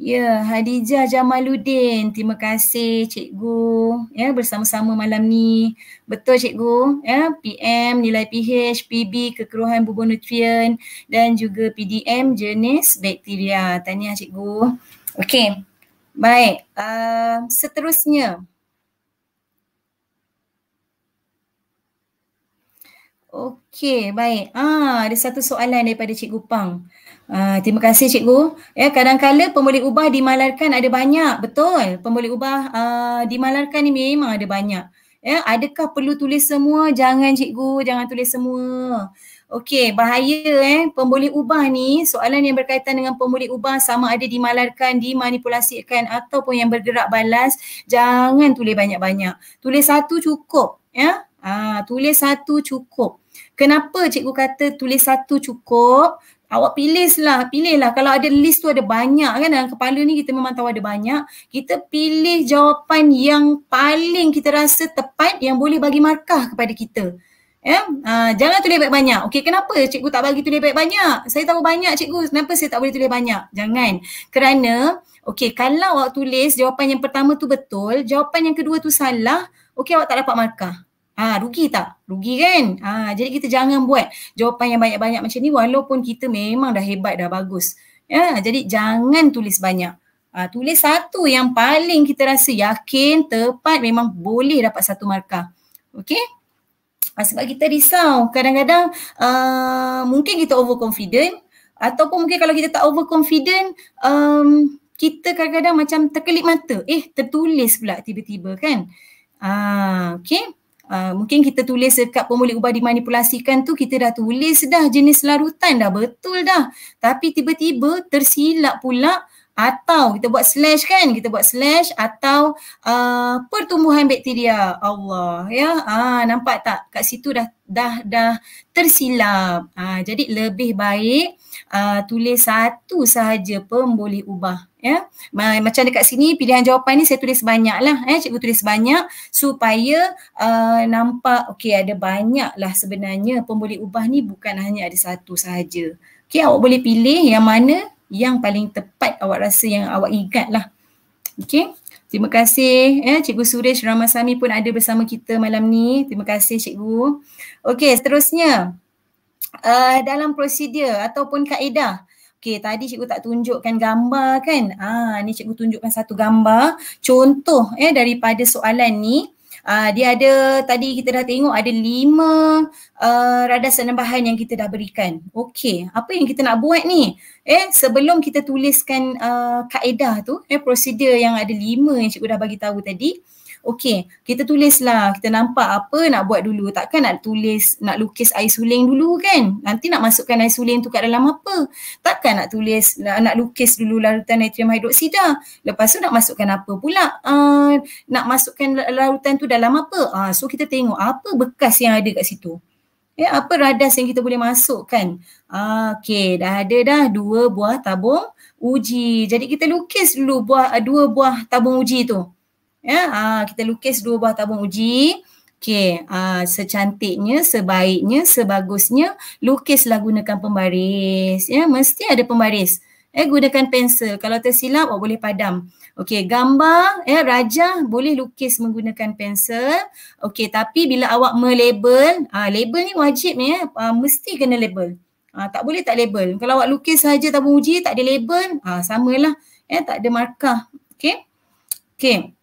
Ya, Hadijah Jamaluddin. Terima kasih cikgu ya bersama-sama malam ni. Betul cikgu ya PM nilai pH, PB kekeruhan bubur nutrien dan juga PDM jenis bakteria. Tanya cikgu. Okey. Baik, uh, seterusnya. Okey, baik. Ah, ada satu soalan daripada Cikgu Pang. Uh, terima kasih cikgu. Ya, kadang-kala pemboleh ubah dimalarkan ada banyak. Betul. Pemboleh ubah uh, dimalarkan ni memang ada banyak. Ya, adakah perlu tulis semua? Jangan cikgu, jangan tulis semua. Okey, bahaya eh pemboleh ubah ni, soalan yang berkaitan dengan pemboleh ubah sama ada dimalarkan, dimanipulasikan ataupun yang bergerak balas, jangan tulis banyak-banyak. Tulis satu cukup, ya. Ah, tulis satu cukup. Kenapa cikgu kata tulis satu cukup? Awak pilih lah, pilih lah. Kalau ada list tu ada banyak kan dalam kepala ni kita memang tahu ada banyak. Kita pilih jawapan yang paling kita rasa tepat yang boleh bagi markah kepada kita. Ya, ha, jangan tulis banyak-banyak. Okey, kenapa cikgu tak bagi tulis banyak-banyak? Saya tahu banyak cikgu, kenapa saya tak boleh tulis banyak? Jangan. Kerana, okey, kalau awak tulis jawapan yang pertama tu betul, jawapan yang kedua tu salah, okey awak tak dapat markah. Ha, rugi tak? Rugi kan? Ha, jadi kita jangan buat jawapan yang banyak-banyak macam ni walaupun kita memang dah hebat, dah bagus. Ya, jadi jangan tulis banyak. Ha, tulis satu yang paling kita rasa yakin, tepat, memang boleh dapat satu markah. Okay? Ha, sebab kita risau. Kadang-kadang uh, mungkin kita overconfident ataupun mungkin kalau kita tak overconfident, um, kita kadang-kadang macam terkelip mata. Eh, tertulis pula tiba-tiba kan? Ah, okay. Uh, mungkin kita tulis dekat pemulih ubah dimanipulasikan tu kita dah tulis dah jenis larutan dah betul dah. Tapi tiba-tiba tersilap pula atau kita buat slash kan? Kita buat slash atau uh, pertumbuhan bakteria. Allah ya? Ah nampak tak? Kat situ dah dah dah tersilap. Ah jadi lebih baik uh, tulis satu sahaja pemboleh ubah ya? Macam dekat sini pilihan jawapan ni saya tulis banyak lah eh? Cikgu tulis banyak supaya uh, nampak okey ada banyak lah sebenarnya pemboleh ubah ni. Bukan hanya ada satu sahaja. Okey awak boleh pilih yang mana yang paling tepat awak rasa yang awak ingat lah. Okay. Terima kasih. Eh, Cikgu Suresh Ramasami pun ada bersama kita malam ni. Terima kasih Cikgu. Okay, seterusnya. Uh, dalam prosedur ataupun kaedah. Okay, tadi cikgu tak tunjukkan gambar kan? Ah, ni cikgu tunjukkan satu gambar. Contoh eh daripada soalan ni. Uh, dia ada tadi kita dah tengok ada lima uh, radasan bahan yang kita dah berikan. Okey, apa yang kita nak buat ni? Eh sebelum kita tuliskan uh, kaedah tu, eh prosedur yang ada lima yang cikgu dah bagi tahu tadi, Okey, kita tulislah. Kita nampak apa nak buat dulu. Takkan nak tulis, nak lukis air suling dulu kan? Nanti nak masukkan air suling tu kat dalam apa? Takkan nak tulis, nak, nak lukis dulu larutan natrium hidroksida. Lepas tu nak masukkan apa pula? Uh, nak masukkan larutan tu dalam apa? Uh, so kita tengok apa bekas yang ada kat situ. Ya, apa radas yang kita boleh masukkan? Uh, Okey, dah ada dah dua buah tabung uji. Jadi kita lukis dulu buah, dua buah tabung uji tu. Ya, uh, kita lukis dua buah tabung uji. Okey, uh, secantiknya, sebaiknya, sebagusnya lukislah gunakan pembaris. Ya, mesti ada pembaris. Eh gunakan pensel. Kalau tersilap awak boleh padam. Okey, gambar ya raja boleh lukis menggunakan pensel. Okey, tapi bila awak melabel, ah label ni wajib ya, uh, mesti kena label. Ah tak boleh tak label. Kalau awak lukis saja tabung uji tak ada label, ah samalah. Ya, tak ada markah. Okey. Okey.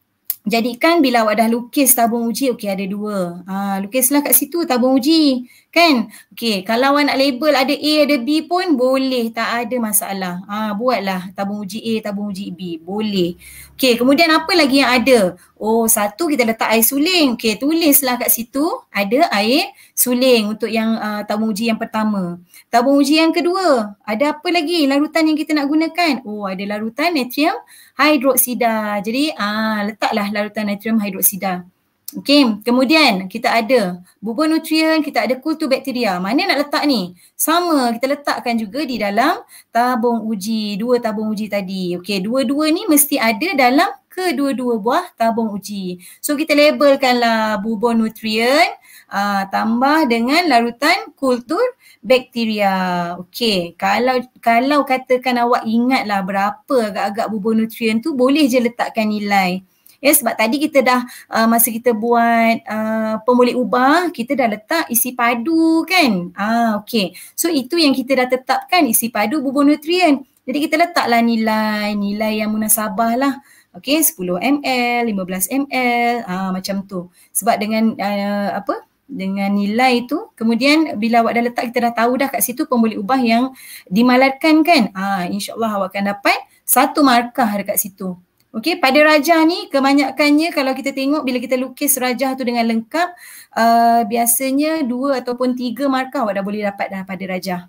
Jadikan bila awak dah lukis tabung uji, okey ada dua. Ha, lukislah kat situ tabung uji. Kan? Okey, kalau awak nak label ada A, ada B pun boleh. Tak ada masalah. Ha, buatlah tabung uji A, tabung uji B. Boleh. Okey, kemudian apa lagi yang ada? Oh, satu kita letak air suling. Okey, tulislah kat situ ada air suling untuk yang uh, tabung uji yang pertama. Tabung uji yang kedua, ada apa lagi larutan yang kita nak gunakan? Oh, ada larutan natrium hidroksida. Jadi ah letaklah larutan natrium hidroksida. Okey, kemudian kita ada bubur nutrien, kita ada kultubakteria. Mana nak letak ni? Sama, kita letakkan juga di dalam tabung uji, dua tabung uji tadi. Okey, dua-dua ni mesti ada dalam kedua-dua buah tabung uji. So kita labelkanlah bubur nutrien uh, tambah dengan larutan kultur bakteria. Okey, kalau kalau katakan awak ingatlah berapa agak-agak bubur nutrien tu boleh je letakkan nilai. Ya sebab tadi kita dah uh, masa kita buat uh, pemboleh ubah kita dah letak isi padu kan. Ah okey. So itu yang kita dah tetapkan isi padu bubur nutrien. Jadi kita letaklah nilai, nilai yang munasabah lah. Okey 10 ml, 15 ml, ah macam tu. Sebab dengan uh, apa? dengan nilai tu kemudian bila awak dah letak kita dah tahu dah kat situ pemboleh ubah yang dimalarkan kan ah insyaallah awak akan dapat satu markah dekat situ okey pada rajah ni kebanyakannya kalau kita tengok bila kita lukis rajah tu dengan lengkap uh, biasanya dua ataupun tiga markah awak dah boleh dapat dah pada rajah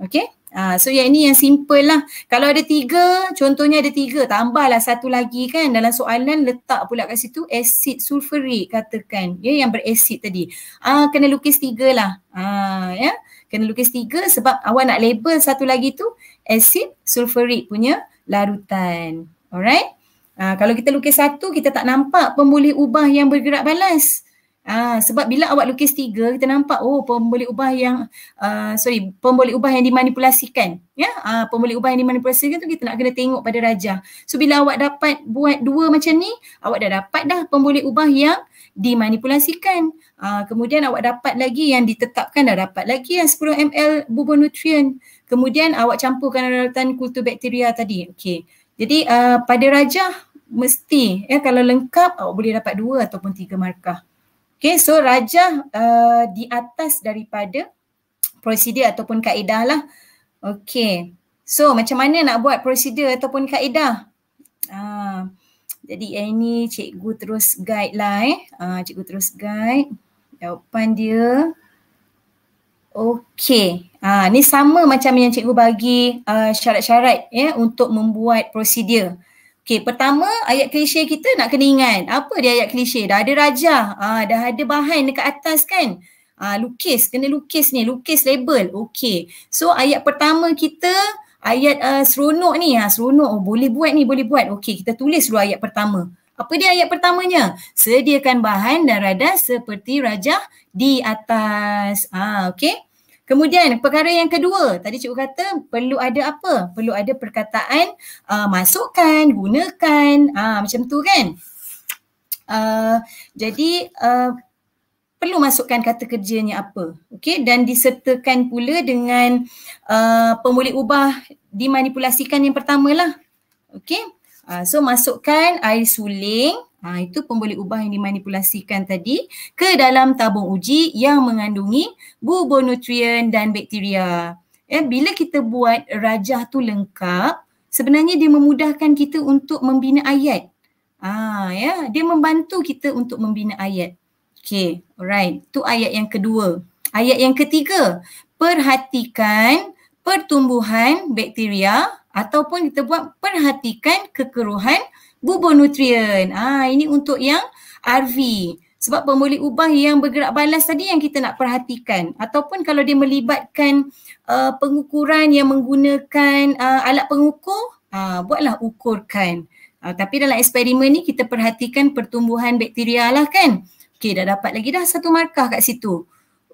okey Ha, so yang ini yang simple lah. Kalau ada tiga, contohnya ada tiga, tambahlah satu lagi kan dalam soalan letak pula kat situ asid sulfurik katakan. Ya yang berasid tadi. Ah ha, kena lukis tiga lah. Ha, ya. Kena lukis tiga sebab awak nak label satu lagi tu asid sulfurik punya larutan. Alright. Ha, kalau kita lukis satu, kita tak nampak pemboleh ubah yang bergerak balas. Ah, sebab bila awak lukis tiga, kita nampak oh pemboleh ubah yang uh, sorry, pemboleh ubah yang dimanipulasikan. Ya, ah, pemboleh ubah yang dimanipulasikan tu kita nak kena tengok pada rajah. So bila awak dapat buat dua macam ni, awak dah dapat dah pemboleh ubah yang dimanipulasikan. Ah, kemudian awak dapat lagi yang ditetapkan dah dapat lagi yang 10 ml bubur nutrien. Kemudian awak campurkan larutan kultubakteria tadi. Okey. Jadi uh, pada rajah mesti ya kalau lengkap awak boleh dapat dua ataupun tiga markah. Okay, so rajah uh, di atas daripada prosedur ataupun kaedah lah. Okay, so macam mana nak buat prosedur ataupun kaedah? Uh, jadi ini cikgu terus guide lah eh. Uh, cikgu terus guide jawapan dia. Okay, Ha, ni sama macam yang cikgu bagi uh, syarat-syarat ya untuk membuat prosedur. Okey, pertama ayat klise kita nak kena ingat. Apa dia ayat klise? Dah ada raja, ha, dah ada bahan dekat atas kan? Ha, lukis, kena lukis ni, lukis label. Okey. So ayat pertama kita ayat uh, seronok ni, ha, seronok. Oh, boleh buat ni, boleh buat. Okey, kita tulis dulu ayat pertama. Apa dia ayat pertamanya? Sediakan bahan dan radas seperti raja di atas. Ah, okey. Kemudian perkara yang kedua, tadi cikgu kata perlu ada apa? Perlu ada perkataan uh, masukkan, gunakan, uh, macam tu kan? Uh, jadi uh, perlu masukkan kata kerjanya apa. Okay? Dan disertakan pula dengan uh, pemulih ubah dimanipulasikan yang pertama lah. Okay? Uh, so masukkan air suling, Ha, itu pemboleh ubah yang dimanipulasikan tadi ke dalam tabung uji yang mengandungi bubonutrien dan bakteria. Ya, bila kita buat rajah tu lengkap, sebenarnya dia memudahkan kita untuk membina ayat. Ha, ya, dia membantu kita untuk membina ayat. Okay, alright. Tu ayat yang kedua. Ayat yang ketiga, perhatikan pertumbuhan bakteria ataupun kita buat perhatikan kekeruhan bubonutrien. Ah ini untuk yang RV. Sebab pemboleh ubah yang bergerak balas tadi yang kita nak perhatikan ataupun kalau dia melibatkan uh, pengukuran yang menggunakan uh, alat pengukur, uh, buatlah ukurkan. Uh, tapi dalam eksperimen ni kita perhatikan pertumbuhan bakteria lah kan. Okey dah dapat lagi dah satu markah kat situ.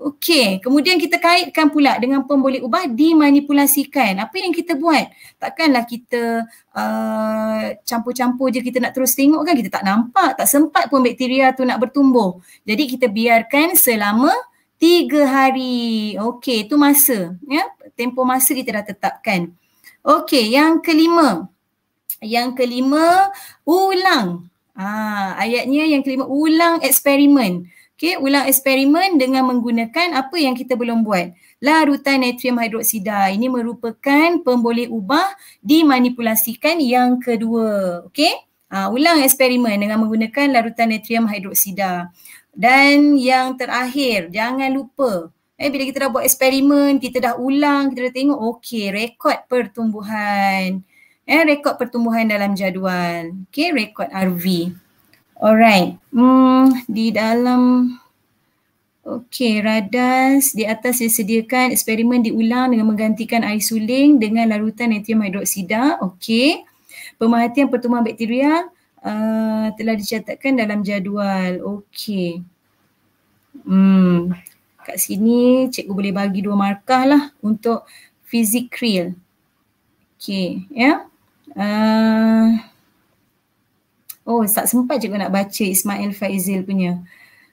Okey, kemudian kita kaitkan pula dengan pemboleh ubah dimanipulasikan. Apa yang kita buat? Takkanlah kita uh, campur-campur je kita nak terus tengok kan? Kita tak nampak, tak sempat pun bakteria tu nak bertumbuh. Jadi kita biarkan selama tiga hari. Okey, itu masa. Ya? Tempoh masa kita dah tetapkan. Okey, yang kelima. Yang kelima, ulang. Ah, ayatnya yang kelima, ulang eksperimen. Okay, ulang eksperimen dengan menggunakan apa yang kita belum buat. Larutan natrium hidroksida. Ini merupakan pemboleh ubah dimanipulasikan yang kedua. Okay, ha, ulang eksperimen dengan menggunakan larutan natrium hidroksida. Dan yang terakhir, jangan lupa eh, bila kita dah buat eksperimen, kita dah ulang, kita dah tengok, okay, rekod pertumbuhan. Eh, rekod pertumbuhan dalam jadual. Okay, rekod RV. Alright, hmm, di dalam Okey, radas di atas disediakan eksperimen diulang dengan menggantikan air suling dengan larutan natrium hidroksida. Okey. Pemerhatian pertumbuhan bakteria uh, telah dicatatkan dalam jadual. Okey. Hmm. Kat sini cikgu boleh bagi dua markah lah untuk fizik real. Okey, ya. Yeah. Uh, Oh, tak sempat juga nak baca Ismail Faizil punya.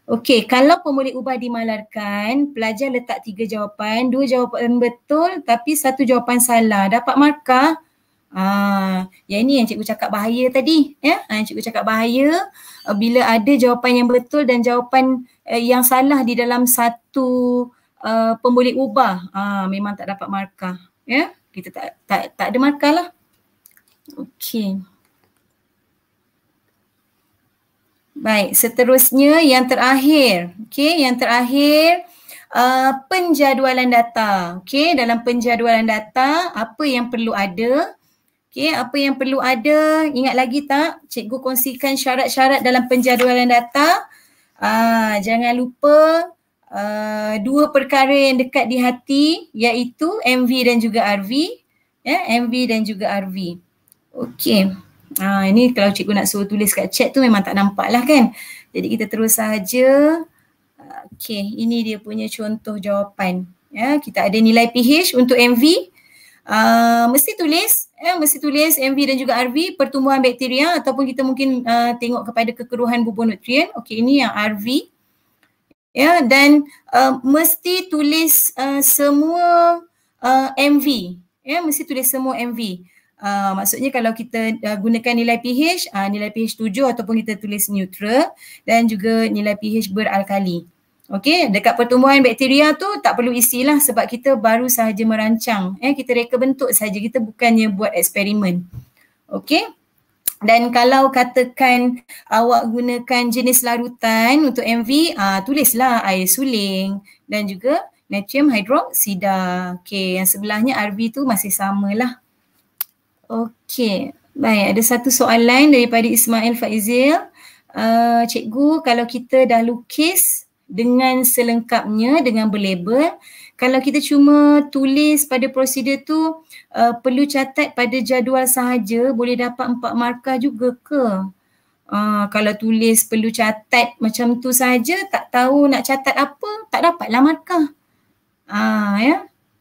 Okey, kalau pemulih ubah dimalarkan, pelajar letak tiga jawapan, dua jawapan betul tapi satu jawapan salah. Dapat markah. Ah, yang ini yang cikgu cakap bahaya tadi, ya. Ah, yang cikgu cakap bahaya uh, bila ada jawapan yang betul dan jawapan uh, yang salah di dalam satu uh, pemboleh ubah, ah, memang tak dapat markah, ya. Kita tak tak tak ada markah lah. Okey. Baik, seterusnya yang terakhir. Okey, yang terakhir uh, penjadualan data. Okey, dalam penjadualan data apa yang perlu ada? Okey, apa yang perlu ada? Ingat lagi tak? Cikgu kongsikan syarat-syarat dalam penjadualan data. Uh, jangan lupa uh, dua perkara yang dekat di hati iaitu MV dan juga RV. Ya, MV dan juga RV. Okey. Ha, ini kalau cikgu nak suruh tulis kat chat tu memang tak nampak lah kan. Jadi kita terus saja. Okay, ini dia punya contoh jawapan. Ya, kita ada nilai pH untuk MV. Uh, mesti tulis, ya, mesti tulis MV dan juga RV pertumbuhan bakteria ataupun kita mungkin uh, tengok kepada kekeruhan bubonutrien. Okey, ini yang RV. Ya, dan uh, mesti tulis uh, semua uh, MV. Ya, mesti tulis semua MV. Uh, maksudnya kalau kita uh, gunakan nilai pH, uh, nilai pH 7 ataupun kita tulis neutral dan juga nilai pH beralkali. Okey, dekat pertumbuhan bakteria tu tak perlu isilah sebab kita baru sahaja merancang. Eh, kita reka bentuk saja, kita bukannya buat eksperimen. Okey. Dan kalau katakan awak gunakan jenis larutan untuk MV, uh, tulislah air suling dan juga natrium hydroksida. Okey, yang sebelahnya RV tu masih samalah. Okey, baik ada satu soalan daripada Ismail Faizil. Uh, cikgu, kalau kita dah lukis dengan selengkapnya dengan berlabel, kalau kita cuma tulis pada prosedur tu uh, perlu catat pada jadual sahaja boleh dapat empat markah juga ke? Uh, kalau tulis perlu catat macam tu saja tak tahu nak catat apa tak dapatlah markah. Ah uh, ya.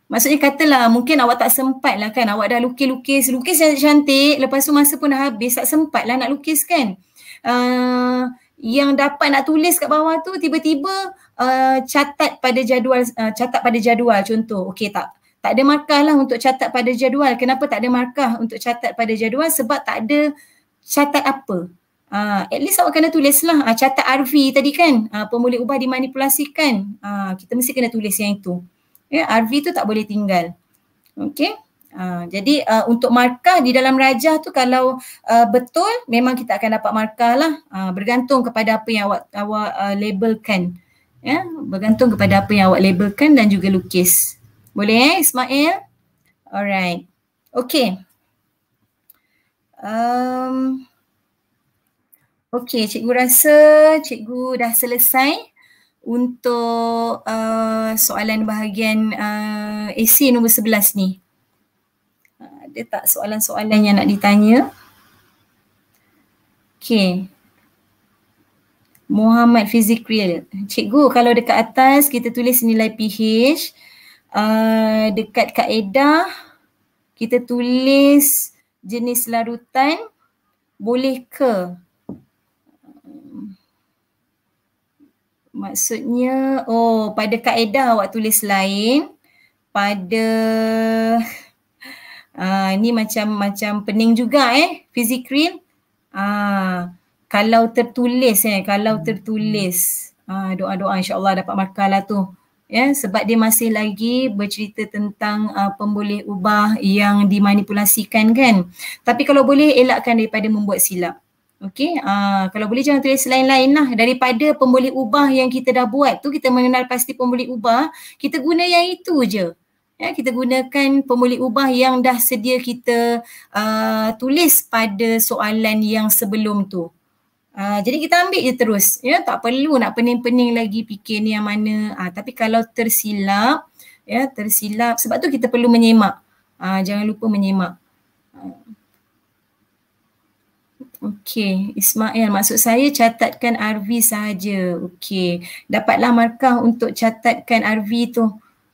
Maksudnya katalah mungkin awak tak sempat lah kan awak dah lukis-lukis, lukis cantik lepas tu masa pun dah habis tak sempat lah nak lukis kan. Uh, yang dapat nak tulis kat bawah tu tiba-tiba uh, catat pada jadual, uh, catat pada jadual contoh. Okey tak? Tak ada markah lah untuk catat pada jadual. Kenapa tak ada markah untuk catat pada jadual? Sebab tak ada catat apa. Uh, at least awak kena tulis lah uh, catat RV tadi kan. Uh, pemboleh ubah dimanipulasikan. Uh, kita mesti kena tulis yang itu. Ya, RV tu tak boleh tinggal. Okay. Uh, jadi uh, untuk markah di dalam rajah tu kalau uh, betul memang kita akan dapat markah lah. Uh, bergantung kepada apa yang awak awak uh, labelkan. Ya bergantung kepada apa yang awak labelkan dan juga lukis. Boleh eh Ismail? Alright. Okay um, okay cikgu rasa cikgu dah selesai untuk uh, soalan bahagian uh, AC nombor 11 ni. Uh, ada tak soalan-soalan yang nak ditanya? Okay. Muhammad Fizik Real. Cikgu, kalau dekat atas kita tulis nilai pH, uh, dekat kaedah kita tulis jenis larutan, boleh ke Maksudnya, oh pada kaedah awak tulis lain, pada uh, ni macam macam pening juga eh, fizikrin. Ah, kalau tertulis eh, kalau tertulis, ah, doa-doa insyaAllah dapat markah lah tu. Ya, sebab dia masih lagi bercerita tentang uh, pemboleh ubah yang dimanipulasikan kan. Tapi kalau boleh elakkan daripada membuat silap. Okey, uh, kalau boleh jangan tulis lain-lain lah daripada pemboleh ubah yang kita dah buat tu kita mengenal pasti pemboleh ubah, kita guna yang itu je. Ya, kita gunakan pemboleh ubah yang dah sedia kita uh, tulis pada soalan yang sebelum tu. Uh, jadi kita ambil je terus, ya tak perlu nak pening-pening lagi fikir ni yang mana. Uh, tapi kalau tersilap, ya tersilap sebab tu kita perlu menyemak. Uh, jangan lupa menyemak. Okey, Ismail maksud saya catatkan RV sahaja. Okey, dapatlah markah untuk catatkan RV tu.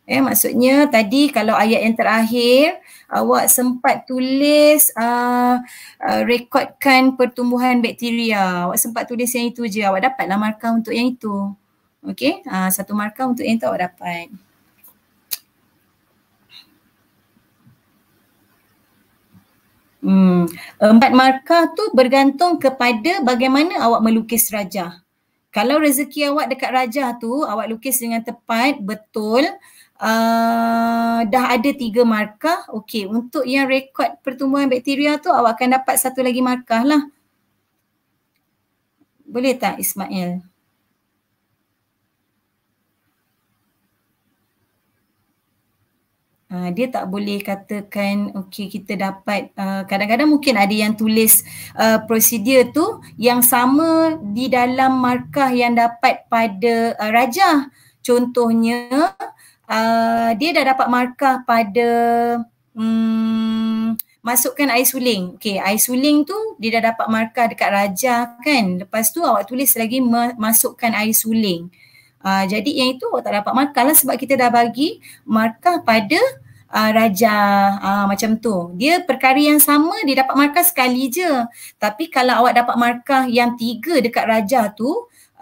Eh maksudnya tadi kalau ayat yang terakhir awak sempat tulis uh, uh, rekodkan pertumbuhan bakteria. Awak sempat tulis yang itu je. Awak dapatlah markah untuk yang itu. Okey, uh, satu markah untuk yang itu awak dapat. Hmm. Empat markah tu bergantung kepada bagaimana awak melukis rajah. Kalau rezeki awak dekat rajah tu, awak lukis dengan tepat, betul, uh, dah ada tiga markah, okey. Untuk yang rekod pertumbuhan bakteria tu, awak akan dapat satu lagi markah lah. Boleh tak Ismail? Uh, dia tak boleh katakan okey kita dapat uh, kadang-kadang mungkin ada yang tulis uh, prosedur tu yang sama di dalam markah yang dapat pada uh, rajah. Contohnya uh, dia dah dapat markah pada um, masukkan air suling. Okey air suling tu dia dah dapat markah dekat rajah kan? Lepas tu awak tulis lagi masukkan air suling. Uh, jadi yang itu awak tak dapat markah lah sebab kita dah bagi markah pada uh, raja uh, macam tu. Dia perkara yang sama dia dapat markah sekali je. Tapi kalau awak dapat markah yang tiga dekat raja tu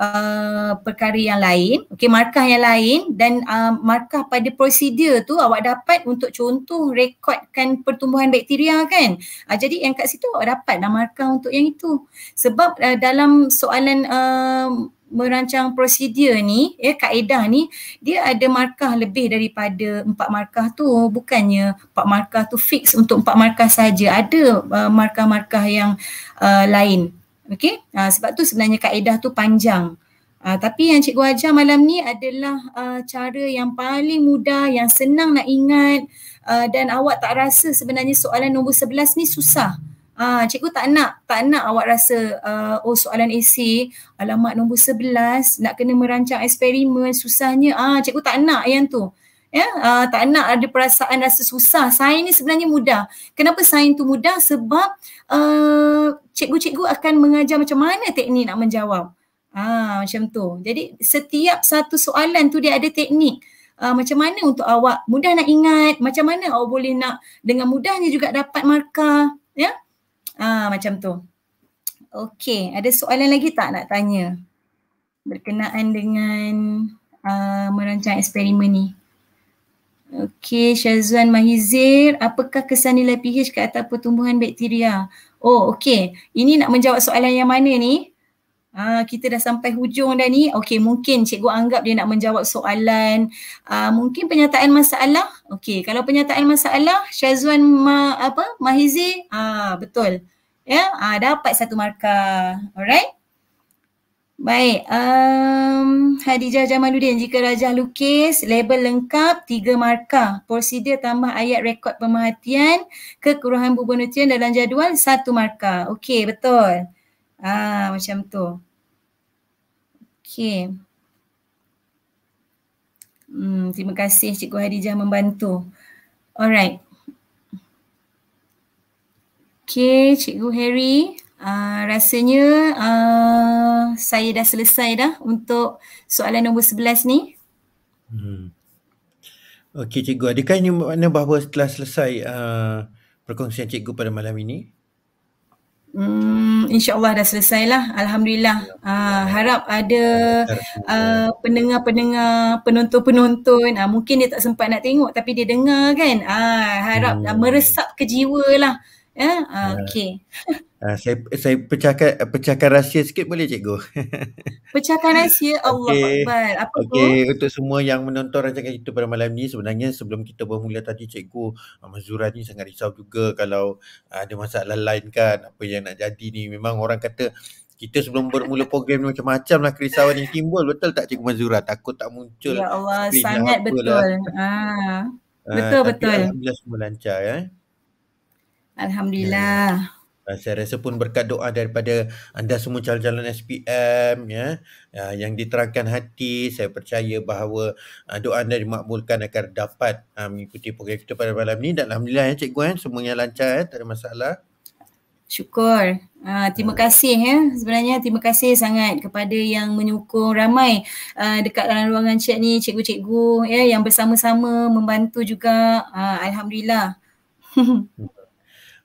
uh, perkara yang lain, okey markah yang lain dan uh, markah pada prosedur tu awak dapat untuk contoh rekodkan pertumbuhan bakteria kan. Uh, jadi yang kat situ awak dapat dah markah untuk yang itu. Sebab uh, dalam soalan uh, merancang prosedur ni, ya kaedah ni, dia ada markah lebih daripada empat markah tu. Bukannya empat markah tu fix untuk empat markah saja. Ada uh, markah-markah yang uh, lain. Okey, uh, sebab tu sebenarnya kaedah tu panjang. Uh, tapi yang cikgu ajar malam ni adalah uh, cara yang paling mudah, yang senang nak ingat uh, dan awak tak rasa sebenarnya soalan nombor 11 ni susah. Uh, cikgu tak nak, tak nak awak rasa uh, oh soalan esei alamat nombor 11 nak kena merancang eksperimen susahnya. Ah uh, cikgu tak nak yang tu. Ya, uh, tak nak ada perasaan rasa susah. Sains ni sebenarnya mudah. Kenapa sains tu mudah? Sebab uh, cikgu-cikgu akan mengajar macam mana teknik nak menjawab. Ah macam tu. Jadi setiap satu soalan tu dia ada teknik. Ah, macam mana untuk awak mudah nak ingat, macam mana awak boleh nak dengan mudahnya juga dapat markah, ya? Ah macam tu. Okey, ada soalan lagi tak nak tanya? Berkenaan dengan uh, merancang eksperimen ni. Okey, Syazwan Mahizir, apakah kesan nilai pH ke atas pertumbuhan bakteria? Oh, okey. Ini nak menjawab soalan yang mana ni? Uh, kita dah sampai hujung dah ni. Okey, mungkin cikgu anggap dia nak menjawab soalan. Uh, mungkin penyataan masalah. Okey, kalau penyataan masalah Syazwan ma, apa? Mahizi, ah uh, betul. Ya, yeah? uh, dapat satu markah. Alright? Baik, um, Hadijah Jamaluddin, jika Rajah lukis, label lengkap, tiga markah. Prosedur tambah ayat rekod pemerhatian, kekurangan bubur nutrien dalam jadual, satu markah. Okey, betul. Ah macam tu. Okey. Hmm, terima kasih Cikgu Hadijah membantu. Alright. Okey, Cikgu Harry. Uh, rasanya uh, saya dah selesai dah untuk soalan nombor 11 ni. Hmm. Okey Cikgu, adakah ini makna bahawa setelah selesai uh, perkongsian Cikgu pada malam ini? Hmm, InsyaAllah dah selesai lah. Alhamdulillah. Uh, harap ada uh, pendengar-pendengar, penonton-penonton. Uh, mungkin dia tak sempat nak tengok tapi dia dengar kan. Uh, harap hmm. uh, meresap ke jiwa lah. Ya, uh, okay. Uh, saya saya pecahkan pecahkan rahsia sikit boleh cikgu? pecahkan rahsia Allah okay. Akbar. Apa okay. tu? Untuk semua yang menonton rancangan kita pada malam ni sebenarnya sebelum kita bermula tadi cikgu Mazura ni sangat risau juga kalau uh, ada masalah lain kan apa yang nak jadi ni. Memang orang kata kita sebelum bermula program ni macam-macam lah kerisauan yang timbul. Betul tak Cikgu Mazura? Takut tak muncul. Ya Allah, sangat betul. Lah. Ha. Betul, uh, betul. Alhamdulillah semua lancar ya. Alhamdulillah. Ya. Saya rasa pun berkat doa daripada anda semua calon-calon SPM ya, ya yang diterangkan hati saya percaya bahawa uh, doa anda dimakbulkan agar dapat uh, mengikuti program kita pada malam ni dan alhamdulillah ya cikgu eh semuanya lancar ya tak ada masalah. Syukur. Uh, terima kasih ya. Sebenarnya terima kasih sangat kepada yang menyokong ramai uh, dekat dalam ruangan chat ni cikgu-cikgu ya yang bersama-sama membantu juga. Uh, alhamdulillah.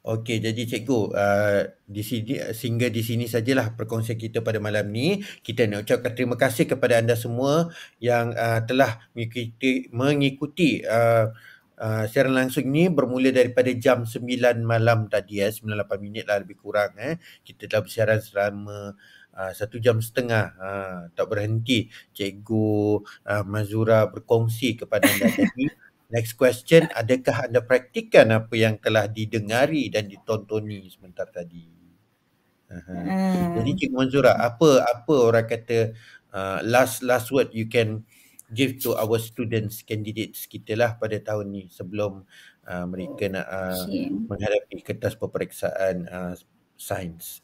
Okey, jadi cikgu, uh, di sini sehingga di sini sajalah perkongsian kita pada malam ni. Kita nak ucapkan terima kasih kepada anda semua yang uh, telah mengikuti mengikuti uh, uh, siaran langsung ini bermula daripada jam 9 malam tadi eh, 98 minit lah lebih kurang eh. Kita telah bersiaran selama uh, satu jam setengah uh, tak berhenti cikgu uh, Mazura berkongsi kepada anda tadi. Next question, adakah anda praktikan apa yang telah didengari dan ditontoni sebentar tadi? Hmm. Jadi Cik Manzura, apa apa orang kata uh, last last word you can give to our students candidates kita lah pada tahun ni sebelum uh, mereka nak uh, okay. menghadapi kertas peperiksaan uh, sains.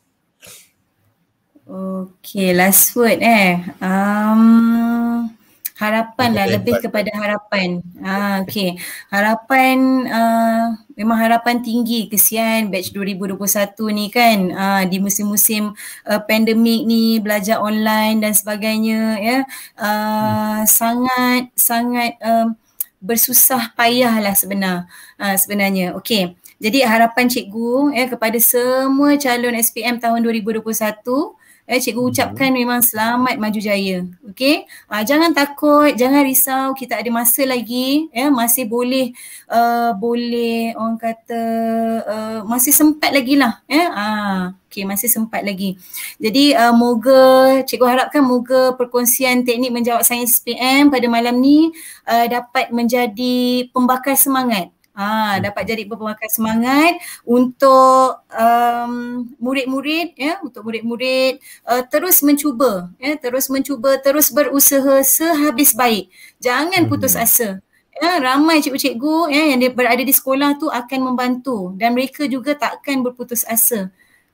Okay, last word eh. Um, harapan lah lebih kepada harapan. Ah okey. Harapan uh, memang harapan tinggi kesian batch 2021 ni kan uh, di musim-musim uh, pandemik ni belajar online dan sebagainya ya. Uh, hmm. sangat sangat um, bersusah payah lah sebenar uh, sebenarnya. Okey. Jadi harapan cikgu ya kepada semua calon SPM tahun 2021 eh cikgu ucapkan hmm. memang selamat maju jaya. Okey. Uh, jangan takut, jangan risau, kita ada masa lagi ya, masih boleh uh, boleh orang kata uh, masih sempat lagi lah ya. Ah, okey, masih sempat lagi. Jadi uh, moga cikgu harapkan moga perkongsian teknik menjawab sains PM pada malam ni uh, dapat menjadi pembakar semangat Ah, hmm. dapat jadi pembakar semangat untuk um, murid-murid ya, untuk murid-murid uh, terus mencuba ya, terus mencuba, terus berusaha sehabis baik. Jangan putus hmm. asa. Ya, ramai cikgu-cikgu ya yang berada di sekolah tu akan membantu dan mereka juga tak akan berputus asa.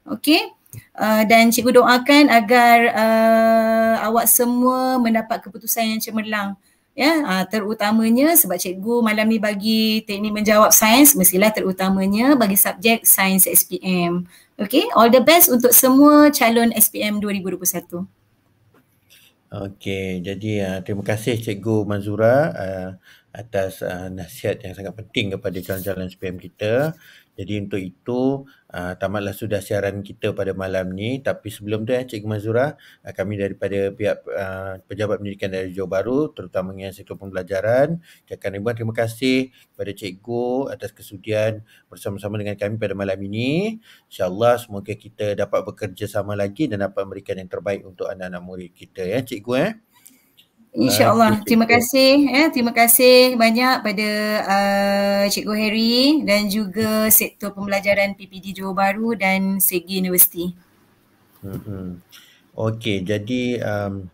Okey? Uh, dan cikgu doakan agar uh, awak semua mendapat keputusan yang cemerlang ya uh, terutamanya sebab cikgu malam ni bagi teknik menjawab sains mestilah terutamanya bagi subjek sains SPM. Okay, all the best untuk semua calon SPM 2021. Okey, jadi uh, terima kasih Cikgu Manzura uh, atas uh, nasihat yang sangat penting kepada calon-calon SPM kita. Jadi untuk itu uh, tamatlah sudah siaran kita pada malam ni tapi sebelum tu ya Cikgu Mazura uh, kami daripada pihak uh, pejabat pendidikan dari Johor Bahru terutamanya sektor pembelajaran ucapkan ribuan terima kasih kepada Cikgu atas kesudian bersama-sama dengan kami pada malam ini. InsyaAllah semoga kita dapat bekerja sama lagi dan dapat memberikan yang terbaik untuk anak-anak murid kita ya Cikgu eh. InsyaAllah. Terima kasih. Eh. Terima kasih banyak pada uh, Cikgu Harry dan juga Sektor Pembelajaran PPD Johor Bahru dan Segi Universiti. Hmm. Okey, jadi um,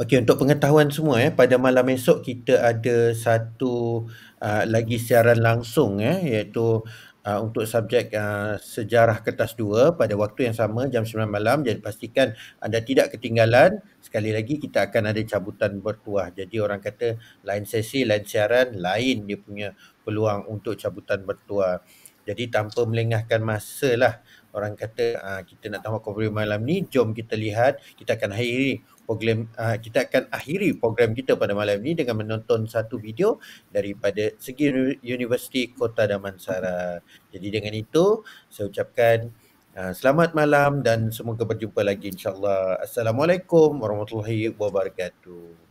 okey untuk pengetahuan semua eh pada malam esok kita ada satu uh, lagi siaran langsung eh iaitu uh, untuk subjek uh, sejarah kertas 2 pada waktu yang sama jam 9 malam. Jadi pastikan anda tidak ketinggalan. Sekali lagi kita akan ada cabutan bertuah. Jadi orang kata lain sesi lain siaran lain dia punya peluang untuk cabutan bertuah. Jadi tanpa melengahkan masa lah orang kata uh, kita nak tamat program malam ni jom kita lihat. Kita akan akhiri program uh, kita akan akhiri program kita pada malam ini dengan menonton satu video daripada Segi Universiti Kota Damansara. Jadi dengan itu saya ucapkan uh, selamat malam dan semoga berjumpa lagi insyaallah. Assalamualaikum warahmatullahi wabarakatuh.